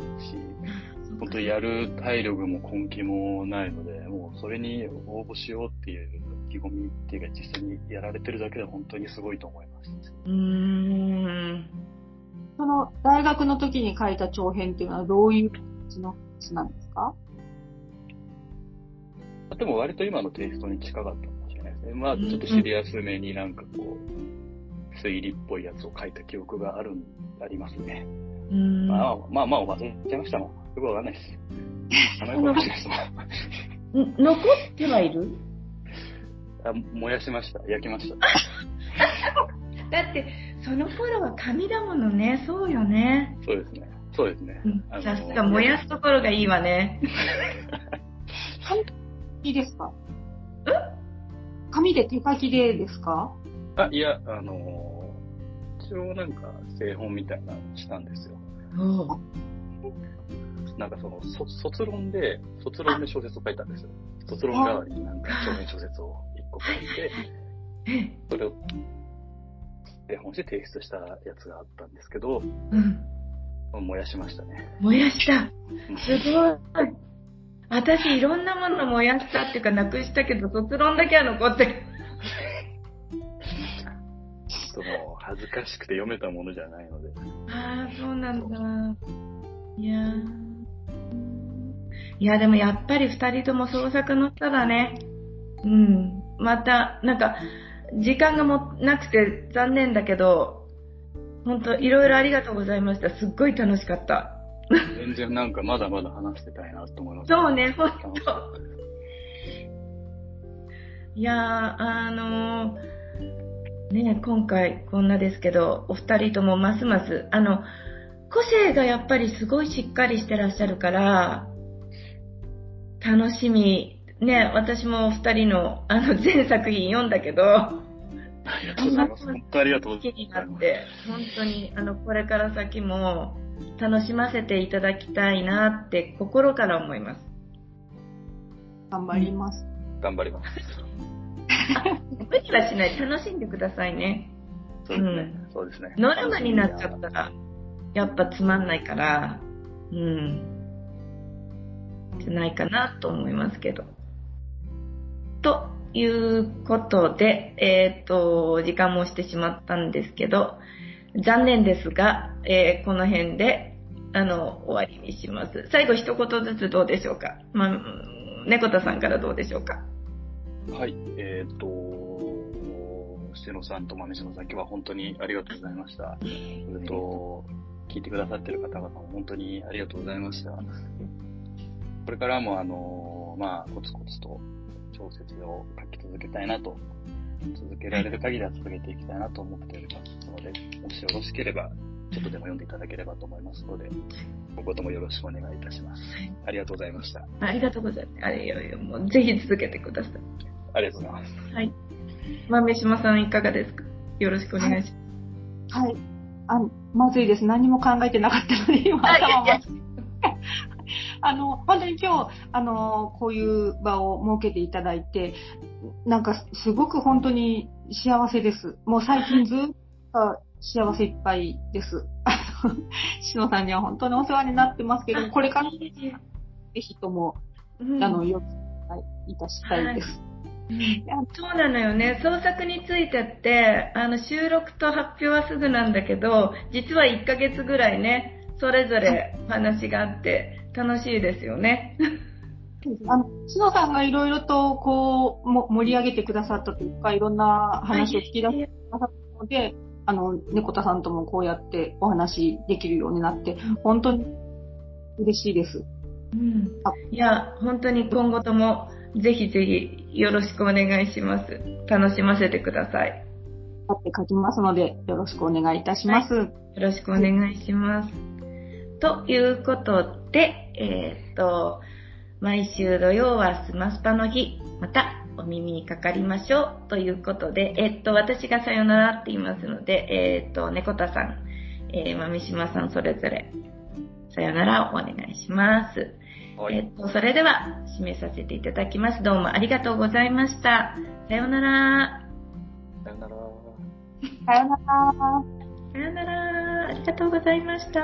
本当やる体力も根気もないので、もうそれに応募しようっていう込みっていうか、実際にやられてるだけで本当にすごいと思います。うーん。その、大学の時に書いた長編っていうのはどういうの話なんですか？でも割と今のテイストに近かったかもしれないですね。まあ、ちょっとシリアスめになんかこう、推理っぽいやつを書いた記憶がある、ありますね。うん。まあまあまあ、忘れちゃいましたもん。よくわかんないです。残ってはいる？あ燃やしました。焼きました。だって、その頃は紙だものね。そうよね。そうですね。そうですね。さすが燃やすところがいいわね。いいですか？紙で手書きでですか？あ、いや、あのー、一応なんか製本みたいなのしたんですよ。なんかその、そ卒論で、卒論で小説を書いたんですよ。卒論代わりになんか長編小説を一個書いて、えそれを製本して提出したやつがあったんですけど、うん。燃やしましたね。燃やした。うんすごい。私、いろんなもの燃やしたっていうか、なくしたけど、卒論だけは残ってる。ちょっともう恥ずかしくて読めたものじゃないので。ああ、そうなんだ。いやーいや、でもやっぱり二人とも創作の人だね。うん。また、なんか、時間がもなくて残念だけど、本当いろいろありがとうございました。すっごい楽しかった。全然なんかまだまだ話してたいなと思います。そうね、ほん楽しかったですいやー、あのーね、今回こんなですけど、お二人ともますます、あの、個性がやっぱりすごいしっかりしてらっしゃるから、楽しみ。ね、私もお二人の、あの、全作品読んだけど、ありがとうございます。本当ありがとうござい好きになます。って、本当に、あの、これから先も楽しませていただきたいなって心から思います。頑張ります。頑張ります。無理はしない。楽しんでくださいね。そうですね。うんそうですね。ノルマになっちゃったら、やっぱつまんないから、うん。じゃないかなと思いますけど。ということで、えっ、と、時間もしてしまったんですけど、残念ですが、えーこの辺で、あの、終わりにします。最後一言ずつどうでしょうか？まあ、猫田さんからどうでしょうか？はい。えっ、と、しのさんと豆島さん、今日は本当にありがとうございました。それと、聞いてくださってる方々も本当にありがとうございました。これからも、あの、まあ、コツコツと小説を書き続けたいなと、続けられる限りは続けていきたいなと思っておりますので、もしよろしければ、ちょっとでも読んでいただければと思いますので、今後ともよろしくお願いいたします。ありがとうございました。ありがとうございます。あれいやいや、もうぜひ続けてください。ありがとうございます。はい。豆島さんいかがですか？よろしくお願いしまはい。あ、まずいです。何も考えてなかったので、今頭まずい。あの、本当に今日、あの、こういう場を設けていただいて、なんかすごく本当に幸せです。もう最近ずっと幸せいっぱいです。しのさんには本当にお世話になってますけど、これからぜひとも、す。うんあの、よいいたしたいです。うんそうなのよね。創作についてって、あの、収録と発表はすぐなんだけど、実は1ヶ月ぐらいね、それぞれ話があって、楽しいですよね。あの、しのさんがいろいろと、こう、も盛り上げてくださったというか、いろんな話を聞き出してくださったので、あの、猫田さんともこうやってお話できるようになって、本当に嬉しいです。うんあいや、本当に今後とも、ぜひぜひよろしくお願いします。楽しませてください。あって書きますので、よろしくお願いいたします。よろしくお願いします。ということで、えーっと、毎週土曜はスマスパの日、またお耳にかかりましょうということで、えーっと、私がさよならって言いますので、えーっと、猫田さん、えー、豆島さんそれぞれ、さよならをお願いします。はい。えーっと、それでは、締めさせていただきます。どうもありがとうございました。さよなら。さよなら。さよなら。さよなら。ありがとうございました。